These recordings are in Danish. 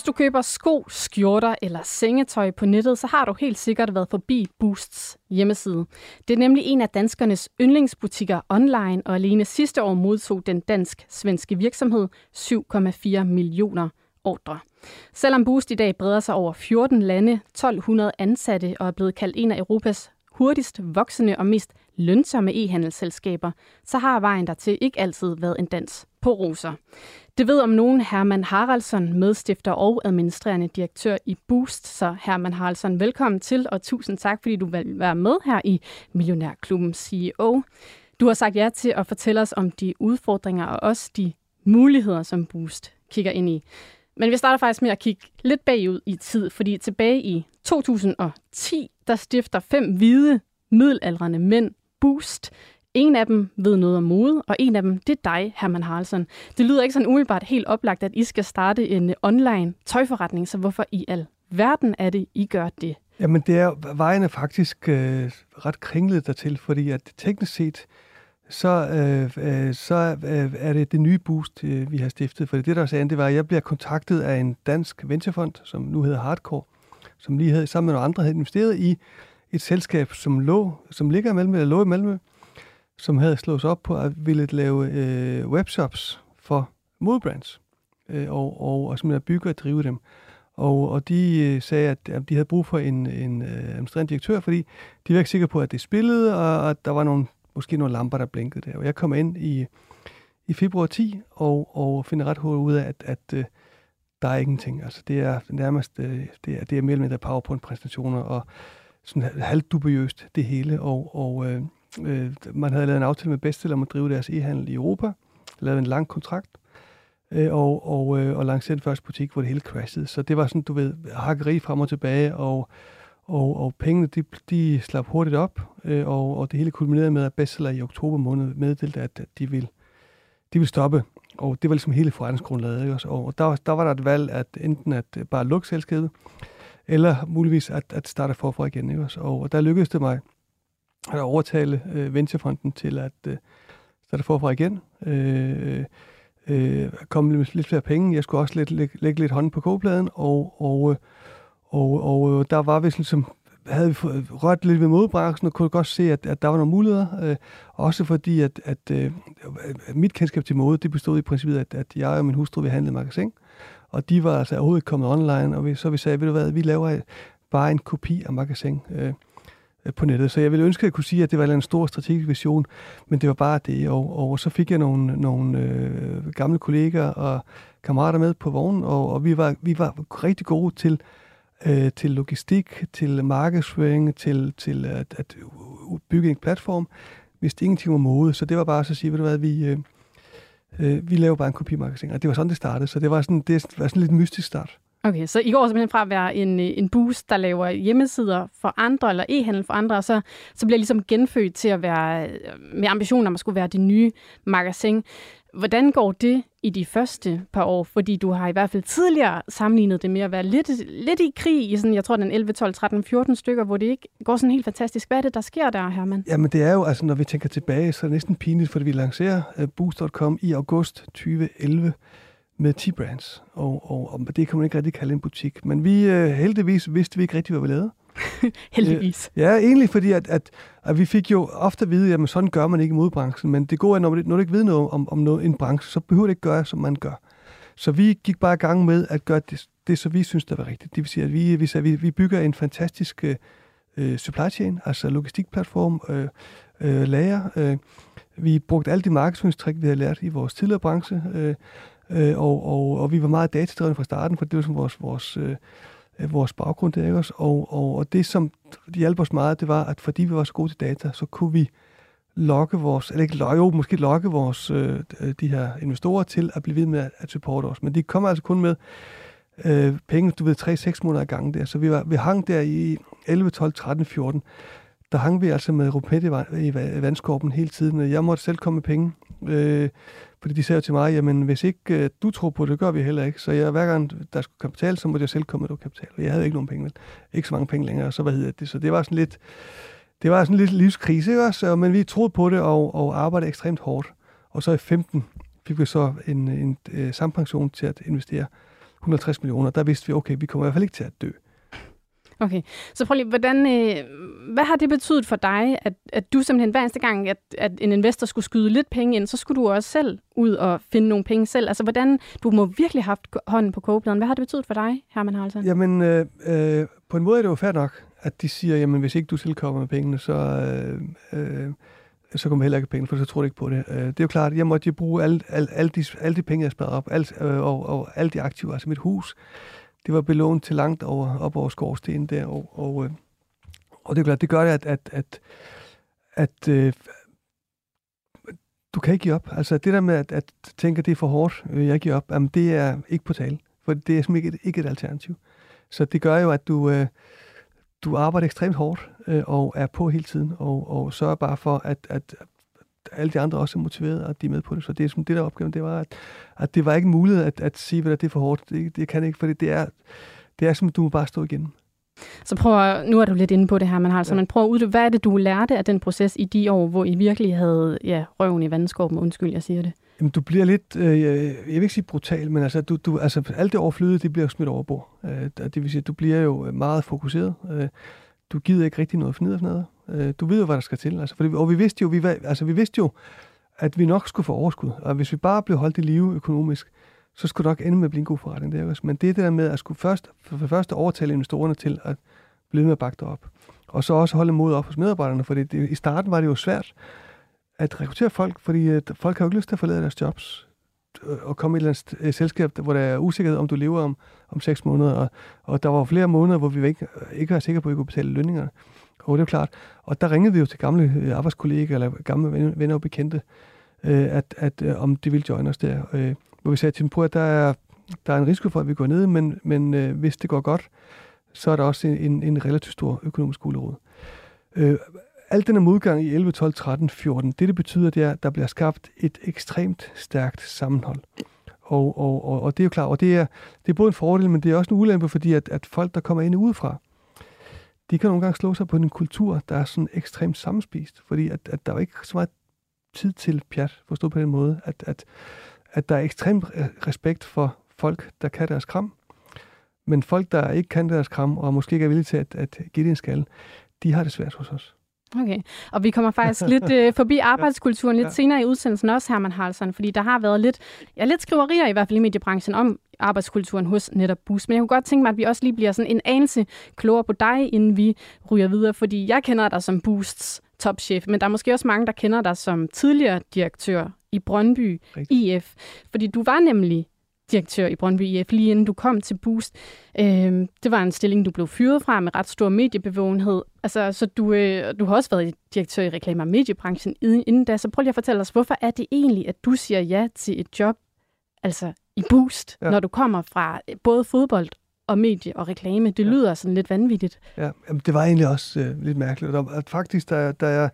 Hvis du køber sko, skjorter eller sengetøj på nettet, så har du helt sikkert været forbi Boosts hjemmeside. Det er nemlig en af danskernes yndlingsbutikker online, og alene sidste år modtog den dansk-svenske virksomhed 7,4 millioner ordre. Selvom Boost i dag breder sig over 14 lande, 1200 ansatte og er blevet kaldt en af Europas hurtigst voksende og mest lønsomme e-handelsselskaber, så har vejen dertil ikke altid været en dans på roser. Det ved om nogen Herman Haraldsson, medstifter og administrerende direktør i Boost. Så Herman Haraldsson, velkommen til, og tusind tak, fordi du vil være med her i Millionærklubben CEO. Du har sagt ja til at fortælle os om de udfordringer og også de muligheder, som Boost kigger ind i. Men vi starter faktisk med at kigge lidt bagud i tid, fordi tilbage i 2010, der stifter fem hvide middelaldrende mænd Boost. En af dem ved noget om mode, og en af dem, det er dig, Herman Haraldsson. Det lyder ikke sådan umiddelbart helt oplagt, at I skal starte en online tøjforretning, så hvorfor i al verden er det, I gør det? Jamen, det er, vejen er faktisk øh, ret kringlet dertil, fordi at teknisk set, så, øh, øh, så øh, er det det nye boost, øh, vi har stiftet. For det, der sagde, det var, at jeg bliver kontaktet af en dansk venturefond, som nu hedder Hardcore, som lige havde, sammen med nogle andre havde investeret i et selskab, som lå, som ligger mellem, eller lå i Malmø, som havde slået sig op på at ville lave øh, webshops for modebrands, øh, og, og, og simpelthen bygge og drive dem. Og, og de øh, sagde, at, at de havde brug for en, en øh, administrerende direktør, fordi de var ikke sikre på, at det spillede, og at der var nogle, måske nogle lamper, der blinkede der. Og jeg kom ind i, i februar 10 og, og finder ret hurtigt ud af, at, at øh, der er ingenting. Altså, det er nærmest øh, det er, det er mere eller mindre PowerPoint-præsentationer, og sådan halvt dubiøst det hele. Og, og øh, øh, man havde lavet en aftale med Bestel om at drive deres e-handel i Europa, lavet en lang kontrakt, øh, og, og, øh, og lancerede den første butik, hvor det hele crashede. Så det var sådan, du ved, hakkeri frem og tilbage, og, og, og pengene, de, de slap hurtigt op, øh, og, og det hele kulminerede med, at Bestseller i oktober måned meddelte, at, at de vil de vil stoppe. Og det var ligesom hele forretningsgrundlaget. Ikke? Og der, der var der et valg, at enten at bare lukke selskabet, eller muligvis at, at starte forfra igen. Ikke? Og der lykkedes det mig at overtale øh, Venturefonden til at øh, starte forfra igen. Øh, øh, komme med lidt flere penge. Jeg skulle også lidt, lægge, lægge lidt hånden på kogepladen, og, og, øh, og, og øh, der var vi sådan, som ligesom, havde vi rørt lidt ved modbranchen og kunne godt se, at, at der var nogle muligheder. Øh, også fordi, at, at øh, mit kendskab til mode, det bestod i princippet, at, at jeg og min hustru, vi handlede magasin. Og de var altså overhovedet kommet online, og vi, så vi sagde, ved du hvad, vi laver bare en kopi af magasin. Øh, Øh, på nettet. Så jeg ville ønske, at jeg kunne sige, at det var en stor strategisk vision, men det var bare det. Og, og så fik jeg nogle, nogle øh, gamle kolleger og kammerater med på vognen, og, og vi, var, vi var rigtig gode til, øh, til logistik, til markedsføring, til, til at, at bygge en platform, hvis det ingenting var mode. Så det var bare så at sige, ved du hvad, vi, øh, øh, vi laver bare en kopimarketing. Og det var sådan, det startede. Så det var sådan, det var sådan lidt mystisk start. Okay, så I går simpelthen fra at være en, øh, en boost, der laver hjemmesider for andre, eller e-handel for andre, og så, så bliver ligesom genfødt til at være øh, med ambitionen om at skulle være det nye magasin. Hvordan går det i de første par år? Fordi du har i hvert fald tidligere sammenlignet det med at være lidt, lidt i krig i sådan, jeg tror, den 11, 12, 13, 14 stykker, hvor det ikke går sådan helt fantastisk. Hvad er det, der sker der, Herman? Jamen det er jo, altså når vi tænker tilbage, så er det næsten pinligt, fordi vi lancerer øh, uh, Boost.com i august 2011 med 10 brands, og, og, og det kan man ikke rigtig kalde en butik. Men vi øh, heldigvis vidste vi ikke rigtig, hvad vi lavede. heldigvis. Øh, ja, egentlig fordi, at, at, at vi fik jo ofte at vide, at sådan gør man ikke i modbranchen, men det gode er, når, man, når du ikke ved noget om, om noget, en branche, så behøver det ikke gøre, som man gør. Så vi gik bare i gang med at gøre det, det så vi synes, der var rigtigt. Det vil sige, at vi, vi, sagde, vi, vi bygger en fantastisk øh, supply chain, altså logistikplatform, øh, øh, lager. Øh, vi brugte alle de markedsføringstrik, vi havde lært i vores tidligere branche. Øh, Øh, og, og, og vi var meget datadrevne fra starten, for det var som vores, vores, øh, øh vores baggrund der, også? Og, og, og det, som hjalp os meget, det var, at fordi vi var så gode til data, så kunne vi lokke vores, eller ikke lokke, jo, måske lokke vores, øh, de her investorer til at blive ved med at, at supporte os. Men de kom altså kun med øh, penge, du ved, 3-6 måneder ad gangen der. Så vi, var, vi hang der i 11, 12, 13, 14. der hang vi altså med rupet i, i vandskorpen hele tiden. Jeg måtte selv komme med penge, øh, fordi de sagde til mig, jamen hvis ikke øh, du tror på det, gør vi heller ikke. Så jeg, hver gang der skulle kapital, så måtte jeg selv komme med kapital. Og jeg havde ikke nogen penge, vel? ikke så mange penge længere, så hvad hedder det? Så det var sådan lidt, det var sådan lidt livskrise, ikke også? Men vi troede på det og, og arbejdede ekstremt hårdt. Og så i 15 fik vi så en, en, en sampension til at investere 150 millioner. Der vidste vi, okay, vi kommer i hvert fald ikke til at dø. Okay, så prøv lige, hvordan, øh, hvad har det betydet for dig, at, at du simpelthen hver eneste gang, at, at en investor skulle skyde lidt penge ind, så skulle du også selv ud og finde nogle penge selv? Altså, hvordan, du må virkelig have haft hånden på kogepladen. Hvad har det betydet for dig, Herman Haraldsson? Jamen, øh, øh, på en måde er det jo fair nok, at de siger, jamen, hvis ikke du selv kommer med pengene, så... Øh, øh, så kommer heller ikke penge, for så tror jeg ikke på det. Øh, det er jo klart, jeg måtte bruge alle, alle, alle, de, alle de penge, jeg sparede op, alt, øh, og, og alle de aktiver, altså mit hus, det var belånt til langt over, op over skorstenen der, og, og, øh, og det er klart, det gør det, at, at, at, at øh, du kan ikke give op. Altså det der med at, at tænke, at det er for hårdt, øh, jeg giver op, jamen, det er ikke på tale, for det er simpelthen ikke, ikke et alternativ. Så det gør jo, at du, øh, du arbejder ekstremt hårdt øh, og er på hele tiden, og, og sørger bare for, at, at alle de andre også er motiveret, og de er med på det. Så det er som det der opgave, det var, at, at det var ikke muligt at, at sige, at det er for hårdt. Det, det kan ikke, for det er, det er som, du må bare stå igen. Så prøv nu er du lidt inde på det her, man har altså, ja. men prøv at uddybe, hvad er det, du lærte af den proces i de år, hvor I virkelig havde ja, røven i vandskorben? Undskyld, jeg siger det. Jamen, du bliver lidt, øh, jeg vil ikke sige brutal, men altså, du, du, altså alt det overfløde, det bliver smidt over bord. Øh, det vil sige, du bliver jo meget fokuseret. Øh, du gider ikke rigtig noget for noget. Øh, du ved jo, hvad der skal til. Altså, for, og vi vidste jo, vi, altså, vi vidste jo, at vi nok skulle få overskud. Og hvis vi bare blev holdt i live økonomisk, så skulle det nok ende med at blive en god forretning. Der, også. Men det er det der med at skulle først, for det første overtale investorerne til at blive med at bakke op. Og så også holde mod op hos medarbejderne, for det, i starten var det jo svært at rekruttere folk, fordi at folk har jo ikke lyst til at forlade deres jobs Øh, at komme i et eller andet øh, selskab, hvor der er usikkerhed, om du lever om, om seks måneder. Og, og der var flere måneder, hvor vi ikke, øh, ikke var sikre på, at vi kunne betale lønninger. Og det er klart. Og der ringede vi jo til gamle arbejdskollegaer arbejdskolleger eller gamle venner og bekendte, øh, at, at om de ville join os der. hvor vi sagde til dem på, at der er, der er en risiko for, at vi går ned, men, men hvis det går godt, så er der også en, en relativt stor økonomisk gulerod alt den her modgang i 11, 12, 13, 14, det det betyder, det er, at der bliver skabt et ekstremt stærkt sammenhold. Og, og, og, og det er jo klart, og det er, det er både en fordel, men det er også en ulempe, fordi at, at folk, der kommer ind udefra, de kan nogle gange slå sig på en kultur, der er sådan ekstremt sammenspist, fordi at, at der er ikke så meget tid til pjat, forstået på den måde, at, at, at der er ekstrem respekt for folk, der kan deres kram, men folk, der ikke kan deres kram, og måske ikke er villige til at, at give det en skal, de har det svært hos os. Okay, og vi kommer faktisk lidt øh, forbi arbejdskulturen lidt ja. senere i udsendelsen også, Herman Haraldsson, fordi der har været lidt, ja, lidt skriverier i hvert fald i mediebranchen om arbejdskulturen hos netop Boost. Men jeg kunne godt tænke mig, at vi også lige bliver sådan en anelse klogere på dig, inden vi ryger videre, fordi jeg kender dig som Boosts topchef, men der er måske også mange, der kender dig som tidligere direktør i Brøndby Rigtig. IF, fordi du var nemlig direktør i Brøndby IF, lige inden du kom til Boost. Øh, det var en stilling, du blev fyret fra med ret stor mediebevågenhed. Altså, så du, øh, du har også været direktør i reklame- og mediebranchen inden da. Så prøv lige at fortælle os, hvorfor er det egentlig, at du siger ja til et job altså i Boost, ja. når du kommer fra både fodbold og medie og reklame. Det ja. lyder sådan lidt vanvittigt. Ja, jamen, det var egentlig også øh, lidt mærkeligt. Der, at faktisk, da, da jeg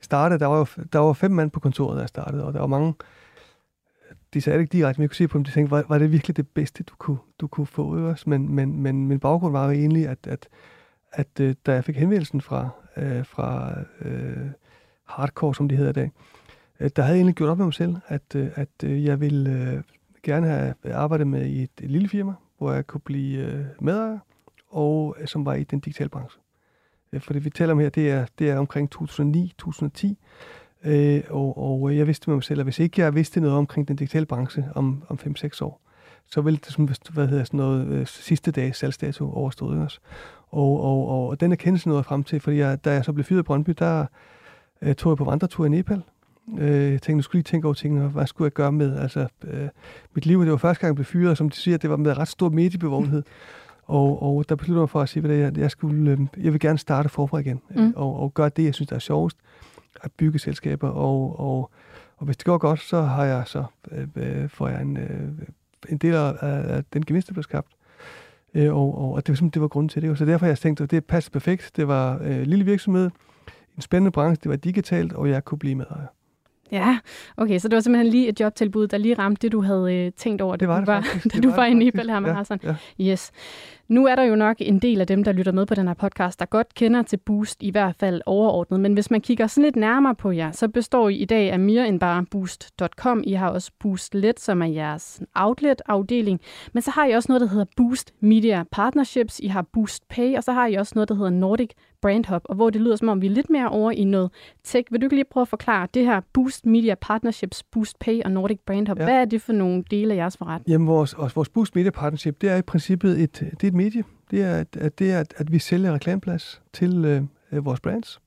startede, der var, der var fem mand på kontoret, da jeg startede, og der var mange de sagde det ikke direkte, men jeg kunne se på dem, de tænkte, var, var det virkelig det bedste, du kunne, du kunne få os? Men, men, men min baggrund var jo egentlig, at, at, at at da jeg fik henvendelsen fra, øh, fra øh, Hardcore, som de hedder i dag, øh, der havde jeg egentlig gjort op med mig selv, at, øh, at øh, jeg ville øh, gerne have arbejdet med i et, et lille firma, hvor jeg kunne blive øh, medejer, og øh, som var i den digitale branche. Øh, for det vi taler om her, det er, det er omkring 2009-2010, Øh, og, og jeg vidste med mig selv, at hvis ikke jeg vidste noget omkring den digitale branche om, om 5-6 år, så ville det som, hvad hedder sådan noget, øh, sidste dag salgsdato overstået også. Og, og, og, og den erkendelse nåede jeg frem til, fordi jeg, da jeg så blev fyret i Brøndby, der øh, tog jeg på vandretur i Nepal. Øh, jeg tænkte, nu skulle lige tænke over tingene, hvad skulle jeg gøre med altså, øh, mit liv. Det var første gang, jeg blev fyret, som de siger, det var med ret stor mediebevågenhed. Og, og der besluttede jeg for at sige, at jeg, jeg, skulle, øh, jeg vil gerne starte forfra igen, mm. og, og gøre det, jeg synes, der er sjovest bygge selskaber, og, og, og hvis det går godt, så har jeg så øh, øh får jeg en, øh, en del af, af den gevinst, der blev skabt. Øh, og, og, og det var simpelthen det var grunden til det. Så derfor jeg tænkt, at det passer perfekt. Det var øh, lille virksomhed, en spændende branche, det var digitalt, og jeg kunne blive medejer. Ja, okay, så det var simpelthen lige et jobtilbud, der lige ramte det, du havde øh, tænkt over, det var det, du var, faktisk. da Det du var var i. Nibel her med Ja, Hassan. ja. Yes. Nu er der jo nok en del af dem, der lytter med på den her podcast, der godt kender til Boost, i hvert fald overordnet. Men hvis man kigger sådan lidt nærmere på jer, så består I i dag af mere end bare Boost.com. I har også Boostlet, som er jeres outlet-afdeling. Men så har I også noget, der hedder Boost Media Partnerships. I har Boost Pay, og så har I også noget, der hedder Nordic Brand Hub, og hvor det lyder som om, vi er lidt mere over i noget tech. Vil du ikke lige prøve at forklare det her Boost Media Partnerships, Boost Pay og Nordic Brand Hub? Ja. Hvad er det for nogle dele af jeres forretning? Jamen, vores, vores Boost Media Partnership, det er i princippet et, det er et medie. Det er, at, det er at, at vi sælger reklameplads til øh, øh vores brands.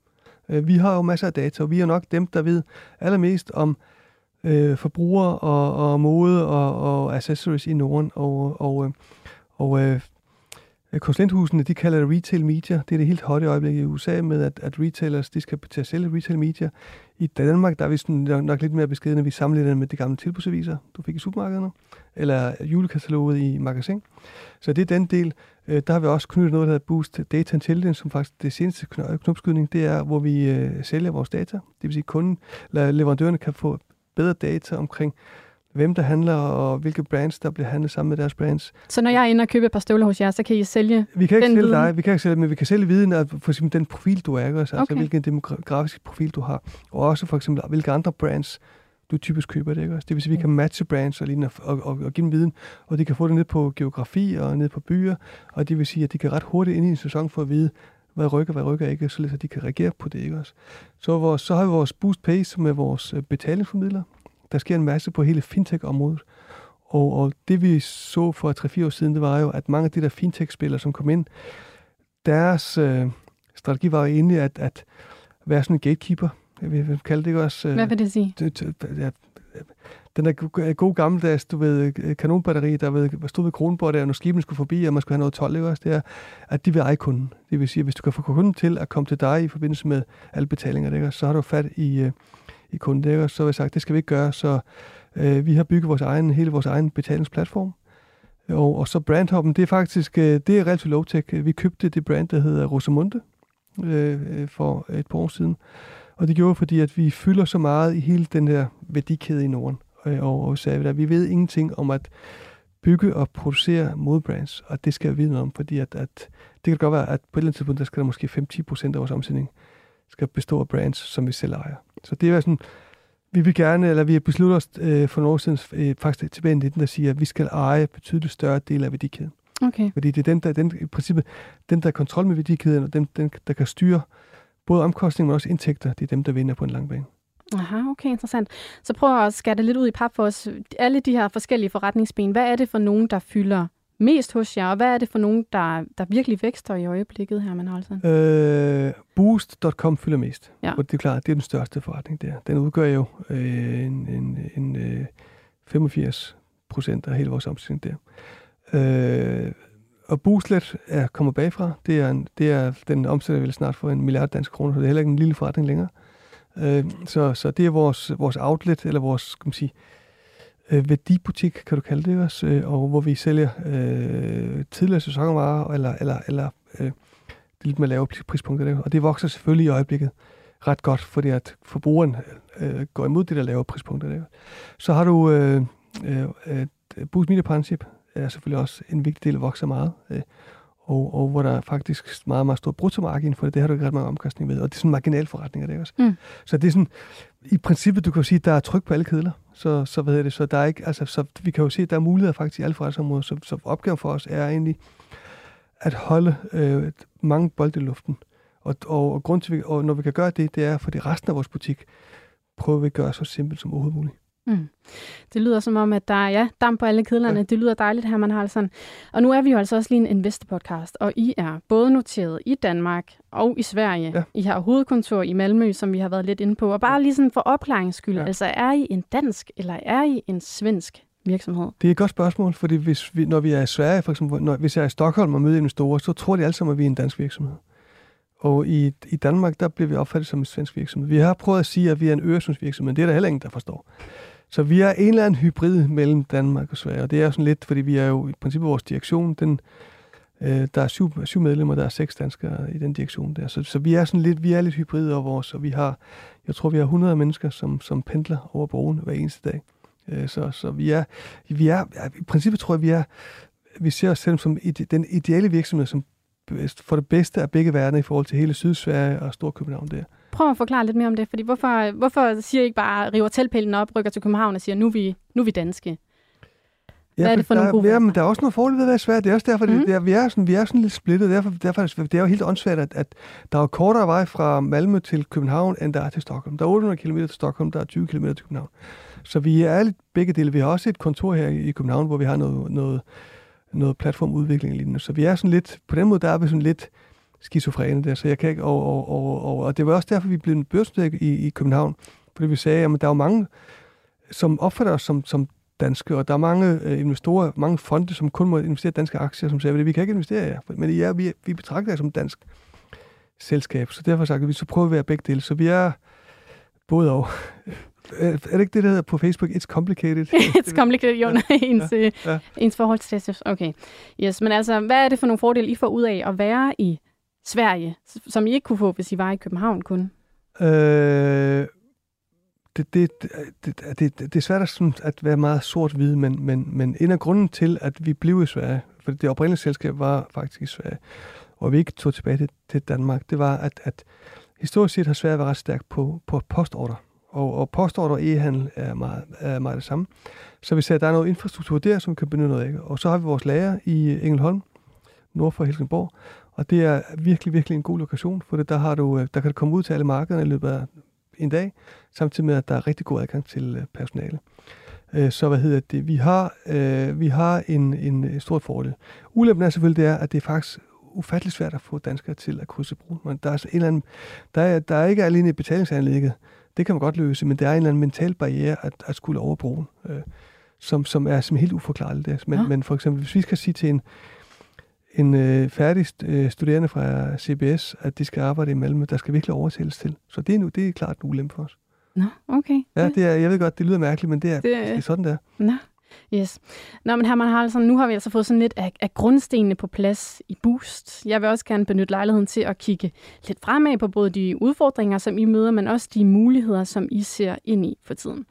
Øh, vi har jo masser af data, og vi er nok dem, der ved allermest om øh, forbrugere og, og mode og, og accessories i Norden. Og, og, og, og øh, Øh, konsulenthusene, de kalder det retail media. Det er det helt hotte øjeblik i USA med, at, at retailers de skal til at sælge retail media. I Danmark der er vi sådan nok, nok lidt mere beskedende. vi sammenligner det med de gamle tilbudsaviser, du fik i supermarkederne, eller julekataloget i magasin. Så det er den del. Øh, Der har vi også knyttet noget, der hedder Boost Data Intelligence, som faktisk det seneste øh, knopskydning, det er, hvor vi øh, sælger vores data. Det vil sige, at kunden, eller leverandørerne kan få bedre data omkring, hvem der handler, og hvilke brands, der bliver handlet sammen med deres brands. Så når jeg er inde og køber et par støvler hos jer, så kan I sælge Vi kan ikke Den sælge viden. dig, vi kan ikke sælge, men vi kan sælge viden af for eksempel den profil, du er, ikke? altså Okay. hvilken demografisk profil du har, og også for eksempel, hvilke andre brands du typisk køber det, ikke? også? Det vil sige, at vi kan matche brands og, lignende, og, og, og give dem viden, og de kan få det ned på geografi og ned på byer, og det vil sige, at de kan ret hurtigt ind i en sæson for at vide, hvad rykker, hvad rykker ikke, at de kan reagere på det, ikke også? Så, vores, så har vi vores Boost Pay, som er vores øh, betalingsformidler. Der sker en masse på hele fintech-området, og, og det vi så for 3-4 år siden, det var jo, at mange af de der fintech-spillere, som kom ind, deres øh, strategi var jo egentlig at, at være sådan en gatekeeper. Jeg vil, vil kalde det også... Øh, Hvad vil det sige? ja, den der go- gode gammeldags, du ved, kanonbatteri, der ved, stod ved Kronborg der, når skibene skulle forbi, og man skulle have noget 12, ikke også? Det er, at de vil eje kunden. Det vil sige, at hvis du kan få kunden til at komme til dig i forbindelse med alle betalinger, ikke? så har du fat i, øh, i kunden, også? så har jeg sagt, det skal vi ikke gøre, så øh, vi har bygget vores egen, hele vores egen betalingsplatform, og, og så brandhoppen, det er faktisk, øh, det er relativt low-tech. Vi købte det brand, der hedder Rosamunde, øh, øh, for et par år siden. Og det gjorde fordi, at vi fylder så meget i hele den der værdikæde i Norden. Øh, og, og sagde, at vi ved ingenting om at bygge og producere modebrands, og det skal vi vide noget om, fordi at, at det kan godt være, at på et eller andet tidspunkt, der skal der måske 5-10% af vores omsætning skal bestå af brands, som vi selv ejer. Så det er sådan, vi vil gerne, eller vi har besluttet os øh, for nogle år siden, øh, faktisk tilbage i 19, der siger, at vi skal eje betydeligt større del af værdikæden. Okay. Fordi det er den, der, den, i princippet, den, der er kontrol med værdikæden, og den, den, der kan styre både omkostninger, men også indtægter, det er dem, der vinder på en lang bane. Aha, okay, interessant. Så prøv at skære det lidt ud i pap for os. Alle de her forskellige forretningsben, hvad er det for nogen, der fylder mest hos jer, og hvad er det for nogen, der, der virkelig vækster i øjeblikket her, man Holsen? Øh, Boost.com fylder mest. Ja. Og det er klart, det er den største forretning der. Den udgør jo øh, en, en, en øh, 85 procent af hele vores omsætning der. Øh, og Boostlet er kommer bagfra. Det er, en, det er den omsætter vel snart for en milliard danske kroner, så det er heller ikke en lille forretning længere. Øh, så, så det er vores, vores outlet, eller vores, skal man sige, øh, værdibutik, kan du kalde det også, øh, og hvor vi sælger øh, tidligere sæsonvarer, eller, eller, eller øh, det er lidt mere lave prispunkter der. Og det vokser selvfølgelig i øjeblikket ret godt, fordi at forbrugeren øh, går imod det der lave prispunkter der. Så har du øh, øh, øh, Boost Media Partnership, er selvfølgelig også en vigtig del, der vokser meget. Øh, og, og hvor der er faktisk meget, meget stor bruttomargin for det, det har du ikke ret mange omkostninger ved. Og det er sådan marginalforretninger, det er også. Mm. Så det er sådan, i princippet, du kan sige, at der er tryk på alle kedler. Så, så hvad hedder det, så der er ikke, altså, så vi kan jo se, at der er muligheder faktisk i alle forretningsområder. Så, så opgaven for os er egentlig at holde øh, mange bolde i luften. Og, og, og, grund til, og når vi kan gøre det, det er, fordi resten af vores butik prøver vi at gøre så simpelt som overhovedet muligt. Mm. Det lyder som om, at der er ja, damp på alle kedlerne. Ja. Det lyder dejligt, Herman Haraldsson. Og nu er vi jo altså også lige en investor-podcast, og I er både noteret i Danmark og i Sverige. Ja. I har hovedkontor i Malmø, som vi har været lidt inde på. Og bare lige sådan for opklaringens skyld. Ja. altså er I en dansk, eller er I en svensk virksomhed? Det er et godt spørgsmål, fordi hvis vi, når vi er i Sverige, for eksempel, når, hvis jeg er i Stockholm og møder investorer, så tror de alle sammen, at vi er en dansk virksomhed. Og i, i Danmark, der bliver vi opfattet som en svensk virksomhed. Vi har prøvet at sige, at vi er en Øresundsvirksomhed, men det er der heller ingen, der forstår. Så vi er en eller anden hybrid mellem Danmark og Sverige, og det er sådan lidt, fordi vi er jo i princippet vores direktion, den Øh, der er syv, syv medlemmer, der er seks danskere i den direktion der. Så, så vi er sådan lidt, vi er lidt hybride over vores, og vi har, jeg tror, vi har 100 mennesker, som, som pendler over broen hver eneste dag. Øh, så, så vi er, vi er, i princippet tror jeg, vi er, vi ser os selv som ide, den ideelle virksomhed, som for det bedste af begge verdener i forhold til hele Sydsverige og Storkøbenhavn der. Prøv at forklare lidt mere om det, fordi hvorfor, hvorfor siger I ikke bare, river teltpælen op, rykker til København og siger, nu er vi, nu er vi danske? Hvad ja, er det for der, nogle gode ja, men der er også noget fordel ved at være svært. Det er også derfor, mm. det, det er, vi, er sådan, vi er sådan lidt splittet. Derfor, derfor det er jo helt åndssvagt, at, at der er kortere vej fra Malmø til København, end der er til Stockholm. Der er 800 km til Stockholm, der er 20 km til København. Så vi er lidt begge dele. Vi har også et kontor her i København, hvor vi har noget, noget, noget platformudvikling lignende. Så vi er sådan lidt, på den måde, der er vi sådan lidt skizofrene der, så jeg kan ikke, og, og, og, og, og det var også derfor, vi blev børsnoteret i, i København, fordi vi sagde, at der er jo mange, som opfatter os som, som danske, og der er mange øh, investorer, mange fonde, som kun må investere i danske aktier, som siger, at vi kan ikke investere i jer, men ja, vi, vi betragter jer som dansk selskab, så derfor sagt, at vi så prøver at være begge dele, så vi er både og. Er det ikke det, der hedder på Facebook, it's complicated? it's complicated, jo, ja, ens, ja, øh, ja. ens forhold til det. Okay, yes, men altså, hvad er det for nogle fordele, I får ud af at være i Sverige, som I ikke kunne få, hvis I var i København kun? Øh, det, det, det, det, det er svært at, sådan, at være meget sort-hvid, men, men, men en af grunden til, at vi blev i Sverige, for det oprindelige selskab var faktisk i Sverige, og vi ikke tog tilbage til, til Danmark, det var, at, at historisk set har Sverige været ret stærk på, på postorder. Og, og postorder og e-handel er meget, er meget det samme. Så vi sagde, at der er noget infrastruktur der, som vi kan benytte noget af. Og så har vi vores lager i Engelholm, nord for Helsingborg, og det er virkelig, virkelig en god lokation, for det, der, har du, der kan du komme ud til alle markederne i løbet af en dag, samtidig med, at der er rigtig god adgang til øh, personale. Øh, så hvad hedder det? Vi har, øh, vi har en, en stor fordel. Ulempen er selvfølgelig, det er, at det er faktisk ufattelig svært at få danskere til at krydse broen. Men der er, en eller anden, der er, der er ikke alene et betalingsanlægget, det kan man godt løse, men der er en eller anden mental barriere at, at skulle over broen, øh, som, som er som helt uforklarligt. Men, ja. men for eksempel, hvis vi skal sige til en, en øh, færdig øh, studerende fra CBS, at de skal arbejde i Malmø, der skal virkelig overtælles til. Så det er, nu, det er klart en ulempe for os. Nå, okay. Ja, det er, jeg ved godt, det lyder mærkeligt, men det er, det, det er sådan, der. Nå, Yes. Nå, men Herman Haraldsson, nu har vi altså fået sådan lidt af, af grundstenene på plads i Boost. Jeg vil også gerne benytte lejligheden til at kigge lidt fremad på både de udfordringer, som I møder, men også de muligheder, som I ser ind i for tiden.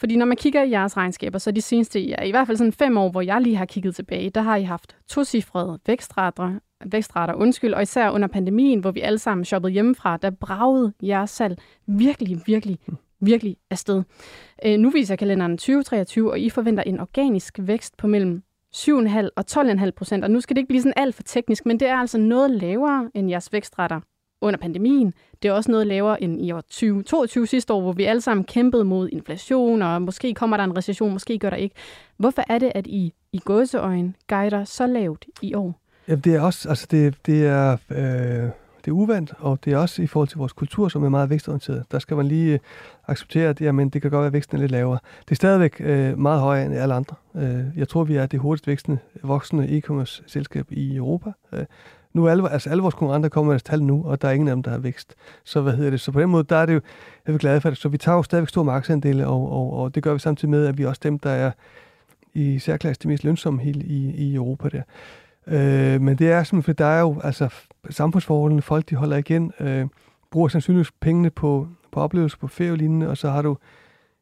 Fordi når man kigger i jeres regnskaber, så de seneste, ja, i hvert fald sådan fem år, hvor jeg lige har kigget tilbage, der har I haft tocifrede vækstrater, vækstrater, undskyld, og især under pandemien, hvor vi alle sammen shoppede hjemmefra, der bragede jeres salg virkelig, virkelig, virkelig afsted. Øh, nu viser kalenderen 2023, og I forventer en organisk vækst på mellem 7,5 og 12,5 procent. Og nu skal det ikke blive sådan alt for teknisk, men det er altså noget lavere end jeres vækstrater under pandemien. Det er også noget lavere end i år 2022 sidste år, hvor vi alle sammen kæmpede mod inflation, og måske kommer der en recession, måske gør der ikke. Hvorfor er det, at I i gåseøjen guider så lavt i år? Jamen, det er også, altså det, det er, øh, det er uvandt, og det er også i forhold til vores kultur, som er meget vækstorienteret. Der skal man lige øh, acceptere, at jamen, det kan godt være, at væksten er lidt lavere. Det er stadigvæk øh, meget højere end alle andre. Øh, jeg tror, vi er det hurtigst vækstende, voksende e-commerce selskab i Europa. Øh, nu er alle, altså alle vores konkurrenter kommer med deres tal nu, og der er ingen af dem, der har vækst. Så hvad hedder det? Så på den måde, der er det jo, jeg er vi glade for det. Så vi tager jo stadigvæk store markedsandele, og, og, og det gør vi samtidig med, at vi også dem, der er i særklasse det mest lønsomme helt i, i Europa der. Øh, men det er simpelthen, for der er jo altså samfundsforholdene, folk de holder igen, øh, bruger sandsynligvis pengene på, på oplevelser på ferie og lignende, og så har du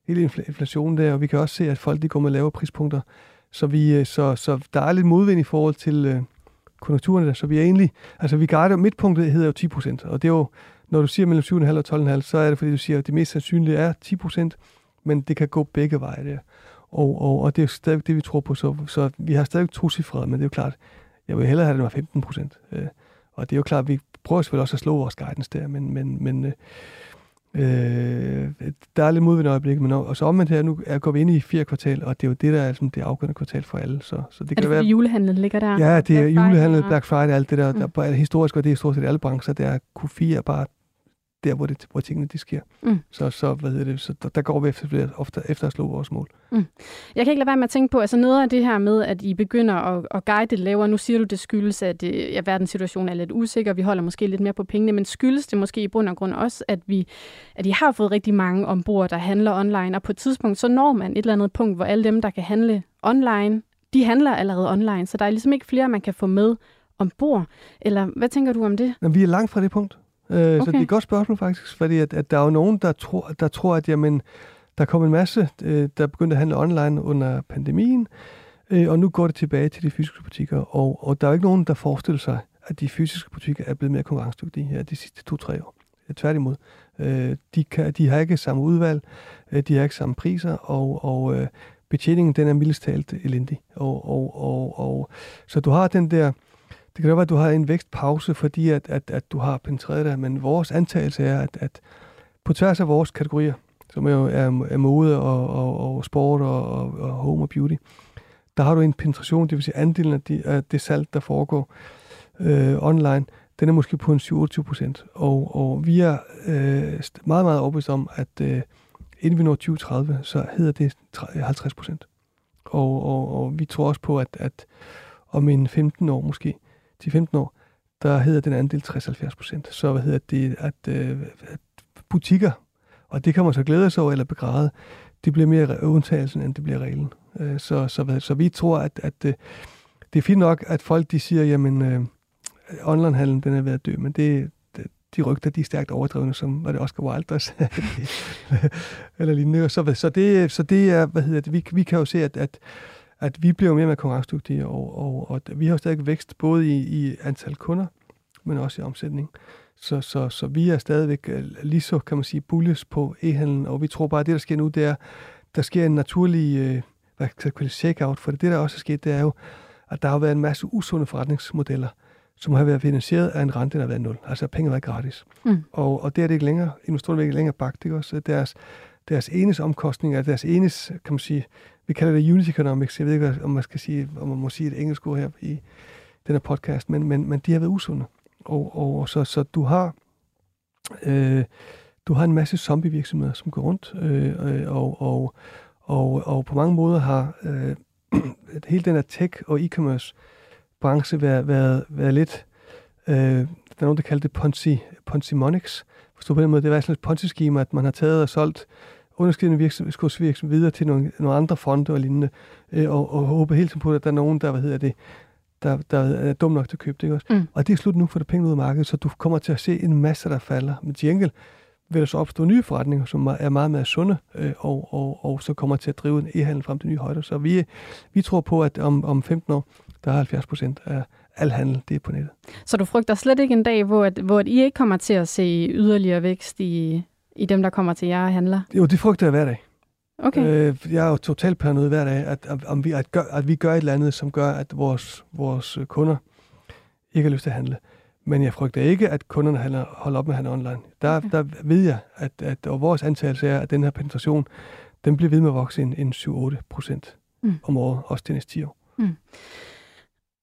hele inflationen der, og vi kan også se, at folk de går med lavere prispunkter. Så, vi, øh, så, så der er lidt modvind i forhold til, øh, konjunkturerne der, så vi er egentlig, altså vi guider, midtpunktet hedder jo 10 procent, og det er jo, når du siger mellem 7,5 og 12,5, så er det fordi, du siger, at det mest sandsynlige er 10 procent, men det kan gå begge veje der. Og, og, og det er jo stadig det, vi tror på, så, så vi har stadig to cifre, men det er jo klart, jeg vil hellere have, at det var 15 procent. Øh, og det er jo klart, vi prøver selvfølgelig også at slå vores guidance der, men, men, men øh, Øh, der er lidt modvind øjeblik, men og så omvendt her, nu er, går vi ind i fire kvartal, og det er jo det, der er ligesom, det afgørende kvartal for alle. Så, så det er kan det være, julehandlen ligger der? Ja, det er julehandlen, Black Friday, alt det der, mm. der er historisk, og det er stort set alle brancher, der er Q4 er bare der, hvor, det, hvor tingene de sker. Mm. Så, så, hvad hedder det, så der, der går vi efter, ofte, efter at slå vores mål. Mm. Jeg kan ikke lade være med at tænke på, altså noget af det her med, at I begynder at, at guide det lavere, nu siger du, det skyldes, at ja, verdenssituationen er lidt usikker, vi holder måske lidt mere på pengene, men skyldes det måske i bund og grund også, at, vi, at I har fået rigtig mange ombord, der handler online, og på et tidspunkt, så når man et eller andet punkt, hvor alle dem, der kan handle online, de handler allerede online, så der er ligesom ikke flere, man kan få med ombord? Eller hvad tænker du om det? Jamen, vi er langt fra det punkt. Øh, okay. Så det er et godt spørgsmål faktisk, fordi at, at der er jo nogen, der tror, der tror at jamen, der kom en masse, øh, der begyndte at handle online under pandemien, øh, og nu går det tilbage til de fysiske butikker, og, og der er jo ikke nogen, der forestiller sig, at de fysiske butikker er blevet mere konkurrencedygtige her de sidste to-tre år. Tværtimod. Øh, de, kan, de har ikke samme udvalg, øh, de har ikke samme priser, og, og øh, betjeningen den er mildest talt elendig. Og, og, og, og, så du har den der, det kan jo være, at du har en vækstpause, fordi at, at, at du har penetreret det, men vores antagelse er, at, at på tværs af vores kategorier, som jo er, er mode og, og, og sport og, og, og home og beauty, der har du en penetration, det vil sige andelen af, de, af det salg, der foregår øh, online, den er måske på en 27 procent. Og, og vi er øh, meget, meget overbevist om, at øh, inden vi når 2030, så hedder det 50 procent. Og, og, og vi tror også på, at, at om en 15 år måske, 10-15 år, der hedder den andel 60-70 procent. Så hvad hedder det, at, øh, at butikker, og det kan man så glæde sig over eller begræde, det bliver mere undtagelsen, end det bliver reglen. Øh, så, så, så, så vi tror, at, at øh, det er fint nok, at folk de siger, jamen, øh, onlinehandlen den er ved at dø, men det, de rygter, de er stærkt overdrevne, som var det Oscar Wilde, der sagde eller lignende. Så, så, det, så det er, hvad hedder det, vi, vi kan jo se, at, at, at vi bliver mere med konkurrencedygtige, og, og, og vi har stadig vækst både i, i antal kunder, men også i omsætning. Så, så, så vi er stadigvæk øh, lige så, kan man sige, bullish på e-handlen, og vi tror bare, at det, der sker nu, det er, der sker en naturlig øh, hvad kan jeg check-out, for det, der også er sket, det er jo, at der har været en masse usunde forretningsmodeller, som har været finansieret af en rente, der har været nul. Altså penge var gratis. Mm. Og, og det er det ikke længere. Investorerne er ikke længere bagt. Ikke også? Deres, deres enes omkostninger, deres enes, kan man sige, vi kalder det unit economics. Jeg ved ikke, om man skal sige, om man må sige et engelsk ord her i den her podcast, men, men, men de har været usunde. Og, og, og så, så du har øh, du har en masse zombie-virksomheder, som går rundt, øh, øh og, og, og, og på mange måder har øh, hele den her tech og e-commerce branche været, været, været lidt, øh, der er nogen, der kalder det Ponzi, Ponzi Monix. Forstå på den måde, det var sådan et Ponzi-schema, at man har taget og solgt underskridende virksomhed videre til nogle, nogle andre fonde og lignende, øh, og, og håber hele tiden på, at der er nogen, der, hvad hedder det, der, der er dum nok til at købe det. Ikke også? Mm. Og det er slut nu, for det penge ud af markedet, så du kommer til at se en masse, der falder. Men til gengæld vil der så opstå nye forretninger, som er meget mere sunde, øh, og, og, og så kommer til at drive en e-handel frem til nye højder. Så vi, vi tror på, at om, om 15 år, der er 70 procent af al handel, det er på nettet. Så du frygter slet ikke en dag, hvor, at, hvor at I ikke kommer til at se yderligere vækst i, i dem, der kommer til jer og handler? Jo, det frygter jeg hver dag. Okay. Øh, jeg er jo totalt paranoid hver dag, at, at, at, vi, at, gør, at vi gør et eller andet, som gør, at vores, vores kunder ikke har lyst til at handle. Men jeg frygter ikke, at kunderne handler, holder op med at handle online. Der, okay. der ved jeg, at, at og vores antagelse er, at den her penetration, den bliver ved med at vokse en, en 7-8 procent mm. om året, også til næste 10 år. Mm.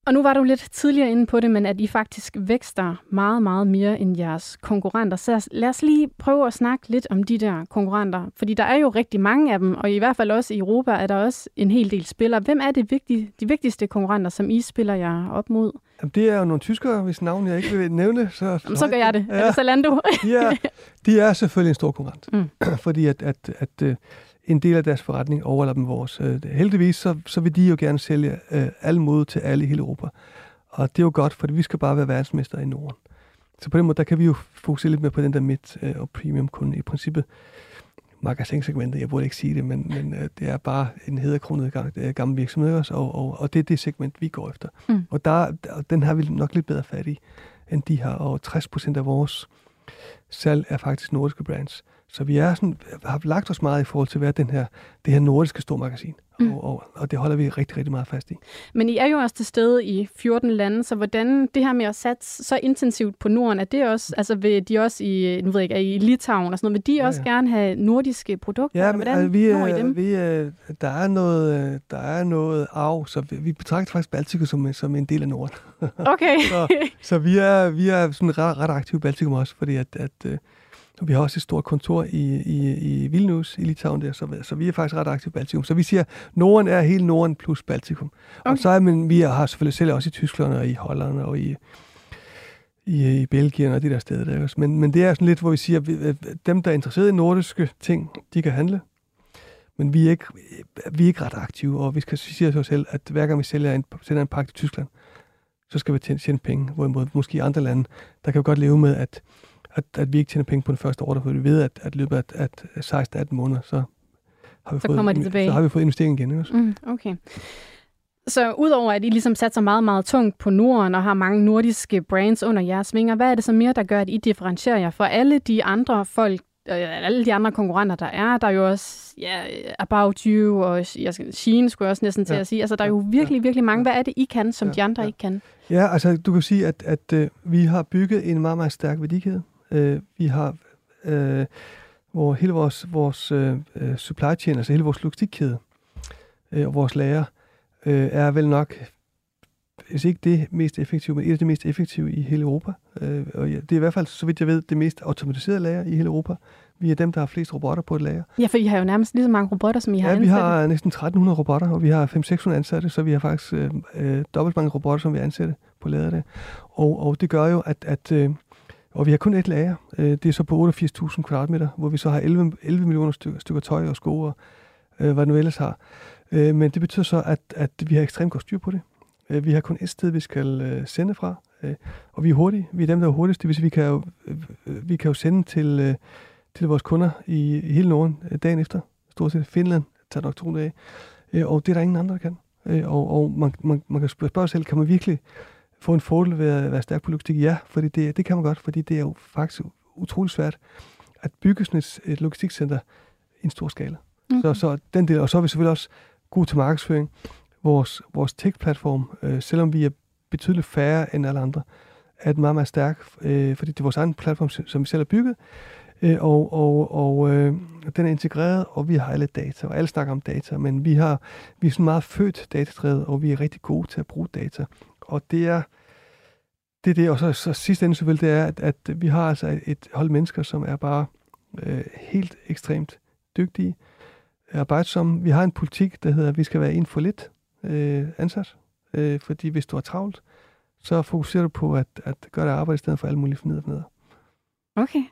Og nu var du lidt tidligere inde på det, men at I faktisk vækster meget, meget mere end jeres konkurrenter. Så lad os lige prøve at snakke lidt om de der konkurrenter. Fordi der er jo rigtig mange af dem, og i hvert fald også i Europa er der også en hel del spillere. Hvem er det vigtige, de vigtigste konkurrenter, som I spiller jer op mod? Jamen, det er jo nogle tyskere, hvis navn jeg ikke vil nævne. Så, Jamen, så gør jeg det. Ja. Er det Zalando? er, de er selvfølgelig en stor konkurrent. Mm. fordi at, at, at, at øh, en del af deres forretning overlapper vores. Øh, heldigvis så, så vil de jo gerne sælge øh, alle mod til alle i hele Europa. Og det er jo godt, for vi skal bare være verdensmester i Norden. Så på den måde, der kan vi jo fokusere lidt mere på den der midt- øh, og premium-kunde. I princippet magasinsegmentet, jeg burde ikke sige det, men, men øh, det er bare en hedderkronet øh, gammel virksomhed også, og, og, og det er det segment, vi går efter. Mm. Og der, der, den har vi nok lidt bedre fat i, end de har, og 60 procent af vores salg er faktisk nordiske brands. Så vi er sådan, har lagt os meget i forhold til at være den her, det her nordiske stormagasin. Mm. Og, og, og det holder vi rigtig, rigtig meget fast i. Men I er jo også til stede i 14 lande, så hvordan det her med at satse så intensivt på Norden, er det også, altså vil de også i, nu ved jeg ikke, er I Litauen og sådan noget, vil de ja, også ja. gerne have nordiske produkter? Ja, men altså, vi, når I dem? vi, der er noget, der er noget arv, så vi, vi betragter faktisk Baltikum som, som en del af Norden. Okay. så, så vi er, vi er sådan ret, ret aktive i Baltikum også, fordi at, at øh, og vi har også et stort kontor i, i, i Vilnius i Litauen der, så, så vi er faktisk ret aktive i Baltikum. Så vi siger, Norden er hele Norden plus Baltikum. Okay. Og så er men vi har selvfølgelig selv også i Tyskland og i Holland og i, i, i Belgien og de der steder der også. Men, men det er sådan lidt, hvor vi siger, at dem, der er interesseret i nordiske ting, de kan handle. Men vi er ikke, vi er ikke ret aktive, og vi skal sige til os selv, at hver gang vi sælger en, sender en pakke til Tyskland, så skal vi tjene, tjene penge. Hvorimod måske i andre lande, der kan vi godt leve med, at, at, at vi ikke tjener penge på den første ordre, for vi ved, at, at løbet af at 16-18 måneder, så har vi så fået, kommer de tilbage. Så har vi fået investering igen. Ikke? Mm, okay. Så udover at I ligesom satser meget, meget tungt på Norden og har mange nordiske brands under jeres vinger, hvad er det så mere, der gør, at I differentierer jer for alle de andre folk, øh, alle de andre konkurrenter, der er? Der er jo også ja, About You og jeg skal, Shein, skulle jeg også næsten til ja. at sige. Altså, der er jo virkelig, virkelig mange. Hvad er det, I kan, som ja. de andre ja. ikke kan? Ja, altså, du kan sige, at, at uh, vi har bygget en meget, meget stærk værdikæde. Uh, vi har uh, hvor hele vores, vores uh, supply chain, altså hele vores logistikkæde uh, og vores lager, øh, er vel nok, hvis ikke det mest effektive, men et af de mest effektive i hele Europa. Øh, og det er i hvert fald, så vidt jeg ved, det mest automatiserede lager i hele Europa. Vi er dem, der har flest robotter på et lager. Ja, for I har jo nærmest lige så mange robotter, som I har Ja, ansatte. vi har næsten 1300 robotter, og vi har 500-600 ansatte, så vi har faktisk øh, øh, dobbelt mange robotter, som vi ansætter på lageret. Og, og det gør jo, at, at øh, og vi har kun et lager. Øh, det er så på 88.000 kvadratmeter, hvor vi så har 11, 11 millioner stykker, stykker tøj og sko og øh, hvad nu ellers har. Øh, men det betyder så, at, at vi har ekstremt godt styr på det. Øh, vi har kun et sted, vi skal øh, sende fra, øh, og vi er hurtige. Vi er dem, der er hurtigst. Det vil sige, vi kan jo, øh, vi kan jo sende til, øh, til vores kunder i, i hele Norden øh, dagen efter. Stort set Finland tager nok to dage. Øh, og det er der ingen andre, der kan. Øh, og og man, man, man kan spørge sig selv, kan man virkelig få en fordel ved at være stærk på logistik? Ja, fordi det, det kan man godt, fordi det er jo faktisk utrolig svært at bygge sådan et, et logistikcenter i en stor skala. Mm. Så, så den del, og så er vi selvfølgelig også god til markedsføring. Vores, vores tech-platform, øh, selvom vi er betydeligt færre end alle andre, er den meget, meget stærk, øh, fordi det er vores egen platform, som vi selv har bygget, øh, og, og, og øh, den er integreret, og vi har alle data, og alle snakker om data, men vi, har, vi er sådan meget født datadrevet, og vi er rigtig gode til at bruge data. Og det er det, er det og så, så sidst ende selvfølgelig, det er, at, at vi har altså et hold mennesker, som er bare øh, helt ekstremt dygtige, arbejdsomme. Vi har en politik, der hedder, at vi skal være en for lidt øh, ansat. Øh, fordi hvis du er travlt, så fokuserer du på at, at gøre det arbejde i stedet for alle mulige forneder. Okay.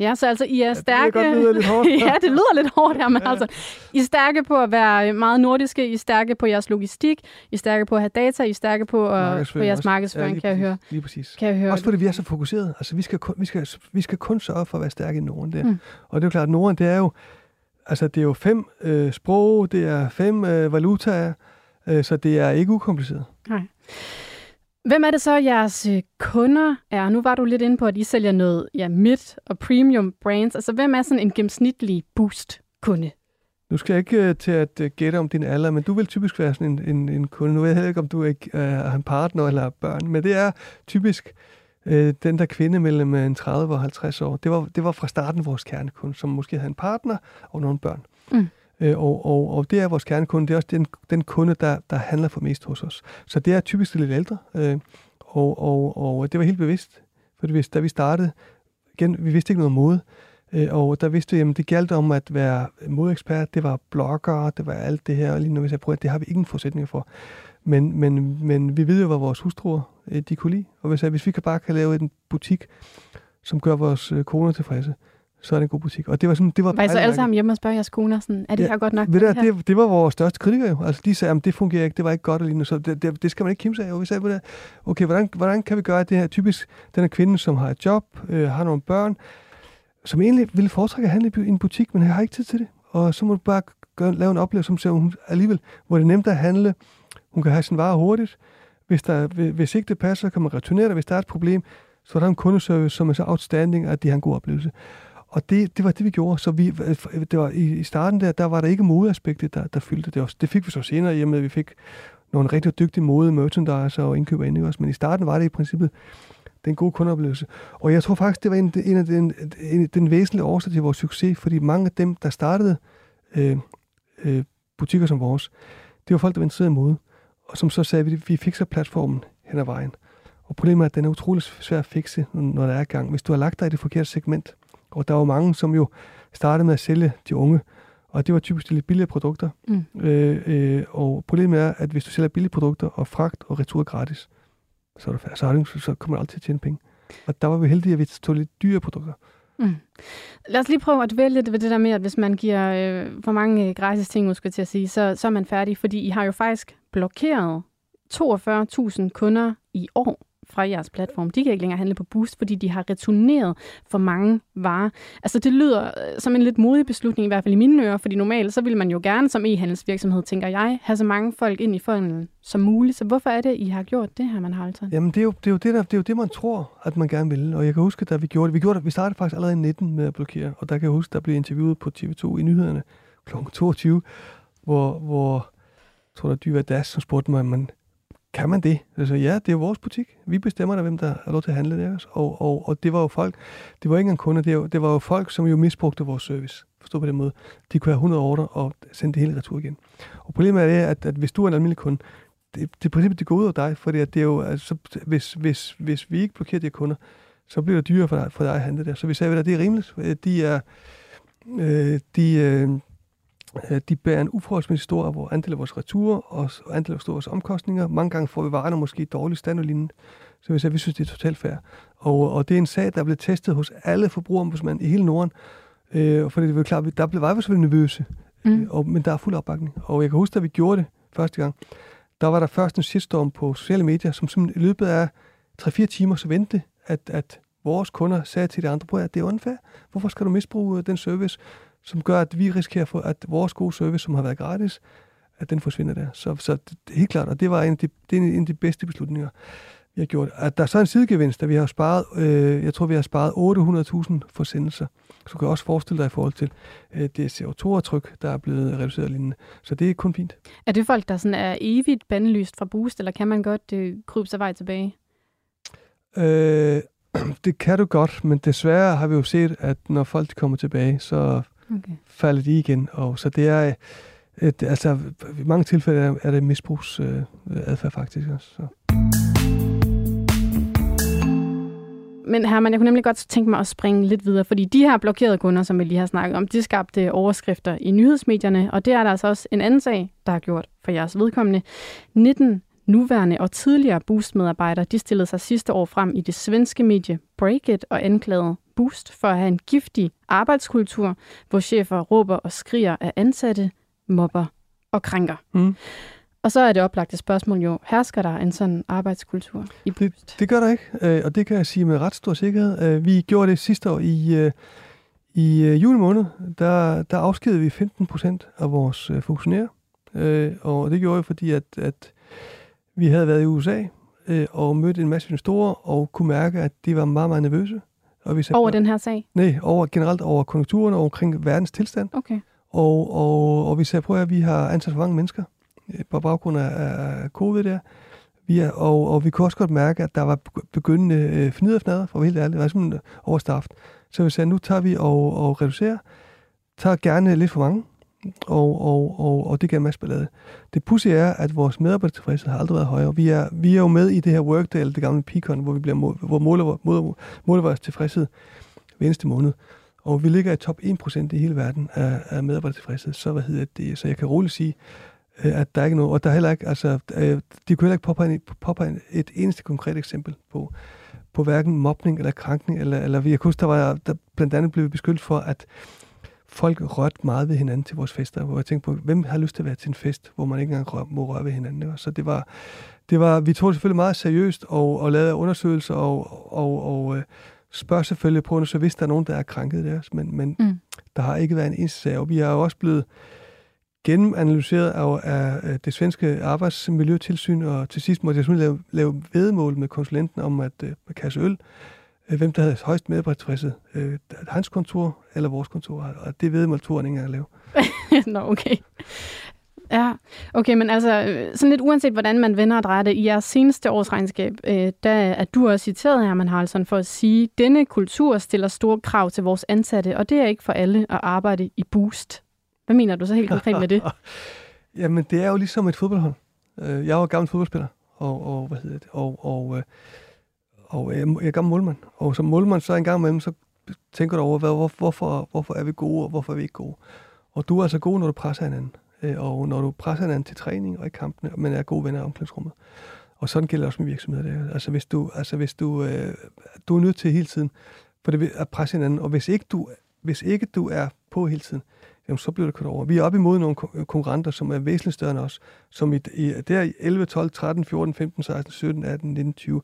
Ja, så altså I er stærke... Ja, det, lyder lidt hårdt. ja, det lyder lidt hårdt her, men ja. altså, I er stærke på at være meget nordiske, I er stærke på jeres logistik, I er stærke på at have data, I er stærke på, at, på jeres markedsføring, ja, kan præcis, jeg høre. Lige præcis. Kan jeg høre. Også fordi vi er så fokuseret. Altså, vi skal, kun, vi skal, vi skal kun sørge for at være stærke i Norden der. Mm. Og det er jo klart, at Norden, det er jo Altså, det er jo fem øh, sprog, det er fem øh, valutaer, øh, så det er ikke ukompliceret. Nej. Hvem er det så, jeres øh, kunder er? Nu var du lidt inde på, at I sælger noget ja, mid- og premium brands. Altså, hvem er sådan en gennemsnitlig boost-kunde? Nu skal jeg ikke uh, til at uh, gætte om din alder, men du vil typisk være sådan en, en, en kunde. Nu ved jeg heller ikke, om du ikke uh, har en partner eller har børn, men det er typisk øh, den der kvinde mellem en 30 og 50 år, det var, det var fra starten vores kernekunde, som måske havde en partner og nogle børn. Mm. Øh, og, og, og det er vores kernekunde, det er også den, den kunde, der, der handler for mest hos os. Så det er typisk lidt ældre, øh, og, og, og det var helt bevidst. For da vi startede, igen, vi vidste ikke noget om mode, øh, og der vidste vi, at det galt om at være modeekspert, det var blogger, det var alt det her, og lige nu hvis jeg prøver, det har vi ingen forudsætninger for. Men, men, men vi ved jo, hvad vores hustruer øh, de kunne lide. Og hvis, hvis vi kan bare kan lave en butik, som gør vores øh, koner tilfredse, så er det en god butik. Og det var sådan, det var var I så alle sammen hjemme og spørge jeres koner, sådan, er det ja, her godt nok? Ved det, det, det, var vores største kritikere jo. Altså, de sagde, at det fungerer ikke, det var ikke godt og Så det, det, det skal man ikke kimse af. Og vi sagde på det, okay, hvordan, hvordan kan vi gøre det her? Typisk den her kvinde, som har et job, øh, har nogle børn, som egentlig ville foretrække at handle i en butik, men har ikke tid til det. Og så må du bare gøre, lave en oplevelse, som ser hun alligevel, hvor det er nemt at handle, hun kan have sin vare hurtigt. Hvis, der, hvis ikke det passer, kan man returnere det. Hvis der er et problem, så er der en kundeservice, som er så outstanding, at de har en god oplevelse. Og det, det var det, vi gjorde. Så vi, det var, i, starten der, der var der ikke modeaspektet, der, der fyldte det også. Det fik vi så senere i og med, at vi fik nogle rigtig dygtige mode, merchandise og indkøber ind i os. Men i starten var det i princippet den gode kundeoplevelse. Og jeg tror faktisk, det var en, en af den, en, den væsentlige årsag til vores succes, fordi mange af dem, der startede øh, øh, butikker som vores, det var folk, der var interesseret i mode og som så sagde, vi, vi fikser platformen hen ad vejen. Og problemet er, at den er utrolig svær at fikse, når der er gang. Hvis du har lagt dig i det forkerte segment, og der var mange, som jo startede med at sælge de unge, og det var typisk de lidt billige produkter. Mm. Øh, øh, og problemet er, at hvis du sælger billige produkter, og fragt og retur gratis, så, er det, så, det, så kommer du altid til at tjene penge. Og der var vi heldige, at vi tog lidt dyre produkter. Mm. Lad os lige prøve at dvæle lidt ved det der med, at hvis man giver øh, for mange øh, gratis ting, måske til at sige, så, så er man færdig, fordi I har jo faktisk blokeret 42.000 kunder i år fra jeres platform, de kan ikke længere handle på Boost, fordi de har returneret for mange varer. Altså det lyder øh, som en lidt modig beslutning, i hvert fald i mine ører, fordi normalt så vil man jo gerne som e-handelsvirksomhed, tænker jeg, have så mange folk ind i fonden som muligt. Så hvorfor er det, I har gjort det her, man har altså? Jamen det er, jo, det, er jo det, der, det er jo det, man tror, at man gerne vil. Og jeg kan huske, da vi gjorde det, vi, gjorde det, vi startede faktisk allerede i 19 med at blokere, og der kan jeg huske, der blev interviewet på TV2 i nyhederne kl. 22, hvor, hvor jeg tror, der Dyva Das, som spurgte mig, man, kan man det? Altså, ja, det er vores butik. Vi bestemmer der, hvem der er lov til at handle der. Og, og, og det var jo folk, det var ikke engang kunder, det var, det var jo folk, som jo misbrugte vores service. Forstå på den måde. De kunne have 100 ordre og sende det hele retur igen. Og problemet er det, at, at hvis du er en almindelig kunde, det, det princippet, det går ud over dig, fordi at det er jo, altså, hvis, hvis, hvis vi ikke blokerer de her kunder, så bliver det dyrere for dig, for dig at handle der. Så vi sagde, at det er rimeligt. Øh, de er, øh, de, Øh, de bærer en uforholdsmæssig stor af vores andel af vores returer og andel af vores omkostninger. Mange gange får vi varerne måske i dårlig stand og lignende. Så vi, siger, vi synes, det er totalt fair. Og, og det er en sag, der er blevet testet hos alle forbrugerombudsmænd i hele Norden. Øh, fordi det var klart, der blev, var vi selvfølgelig nervøse. Mm. Øh, og, men der er fuld opbakning. Og jeg kan huske, da vi gjorde det første gang, der var der først en shitstorm på sociale medier, som simpelthen i løbet af 3-4 timer så ventede, at, at vores kunder sagde til de andre, at det er unfair. Hvorfor skal du misbruge den service? Som gør, at vi risikerer for, at vores gode service, som har været gratis, at den forsvinder der. Så, så det er helt klart, og det var en af de, det er en af de bedste beslutninger, vi har gjort. At der er så en sidegevinst, at vi har sparet, øh, jeg tror, vi har sparet 800.000 forsendelser. Så du kan også forestille dig i forhold til øh, det CO2-aftryk, der er blevet reduceret lignende. Så det er kun fint. Er det folk, der sådan er evigt bandlyst fra Boost, eller kan man godt øh, krybe sig vej tilbage? Øh, det kan du godt, men desværre har vi jo set, at når folk kommer tilbage, så okay. falder de igen. Og så det er, et, altså i mange tilfælde er, er det misbrugsadfærd øh, faktisk også. Så. Men Herman, jeg kunne nemlig godt tænke mig at springe lidt videre, fordi de her blokerede kunder, som vi lige har snakket om, de skabte overskrifter i nyhedsmedierne, og det er der altså også en anden sag, der har gjort for jeres vedkommende. 19 nuværende og tidligere Boost-medarbejdere, de stillede sig sidste år frem i det svenske medie Breakit og anklagede Boost for at have en giftig arbejdskultur, hvor chefer råber og skriger af ansatte, mobber og krænker. Mm. Og så er det oplagte spørgsmål jo, hersker der en sådan arbejdskultur i Boost? Det, det gør der ikke, øh, og det kan jeg sige med ret stor sikkerhed. Øh, vi gjorde det sidste år i, øh, i juli måned, der, der afskedede vi 15 procent af vores funktionærer. Og det gjorde vi, fordi at, at vi havde været i USA og mødt en masse investorer og kunne mærke, at de var meget, meget nervøse. Og vi over den her sag? Nej, over, generelt over konjunkturen og omkring verdens tilstand. Okay. Og, og, og vi ser på, at vi har ansat for mange mennesker øh, på baggrund af, af covid der. Vi er, og, og vi kunne også godt mærke, at der var begyndende øh, fniderfnader, for at helt ærligt. Det var simpelthen overstaft. Så vi sagde, nu tager vi og, og reducerer. Tager gerne lidt for mange og, og, og, og det gav masser ballade. Det pussy er, at vores medarbejdertilfredshed har aldrig været højere. Vi er, vi er jo med i det her Workday, eller det gamle Picon, hvor vi bliver mål, hvor måler, måler, måler vores tilfredshed hver eneste måned. Og vi ligger i top 1% i hele verden af, af medarbejdertilfredshed. Så, hvad hedder det, så jeg kan roligt sige, øh, at der er ikke noget, og der er heller ikke, altså, øh, de kunne heller ikke påpege, påpege et eneste konkret eksempel på, på hverken mobning eller krænkning, eller, eller vi, jeg kunne huske, der var, der blandt andet blev beskyldt for, at folk rørte meget ved hinanden til vores fester, hvor jeg tænkte på, hvem har lyst til at være til en fest, hvor man ikke engang rør, må røre ved hinanden. Ikke? Så det var, det var, vi tog det selvfølgelig meget seriøst og, og lavede undersøgelser og, og, og øh, spørger selvfølgelig på så hvis der er nogen, der er krænket der, men, men mm. der har ikke været en eneste sag. Og vi har jo også blevet gennemanalyseret af, af det svenske arbejdsmiljøtilsyn, og til sidst måtte jeg simpelthen lave, lave vedmål med konsulenten om at, øh, kasse øl, hvem der havde højst medarbejdstilfredshed. Øh, hans kontor eller vores kontor, og det ved man to ikke at lave. Nå, okay. Ja, okay, men altså, sådan lidt uanset hvordan man vender og drejer det, i jeres seneste årsregnskab, øh, der er du også citeret her, man har altså for at sige, denne kultur stiller store krav til vores ansatte, og det er ikke for alle at arbejde i Boost. Hvad mener du så helt konkret med det? Jamen, det er jo ligesom et fodboldhold. Øh, jeg var gammel fodboldspiller, og, og hvad hedder det, og, og øh, og jeg, jeg er gammel målmand. Og som målmand, så en gang imellem, så tænker du over, hvad, hvor, hvorfor, hvorfor er vi gode, og hvorfor er vi ikke gode. Og du er altså god, når du presser hinanden. Øh, og når du presser hinanden til træning og i kampene, men er gode venner i omklædningsrummet. Og sådan gælder det også med virksomheder. Der. Altså hvis du, altså hvis du, øh, du er nødt til hele tiden for det at presse hinanden, og hvis ikke du, hvis ikke du er på hele tiden, jamen så bliver det kørt over. Vi er oppe imod nogle konkurrenter, som er væsentligt større end os, som i, i der 11, 12, 13, 14, 15, 16, 17, 18, 19, 20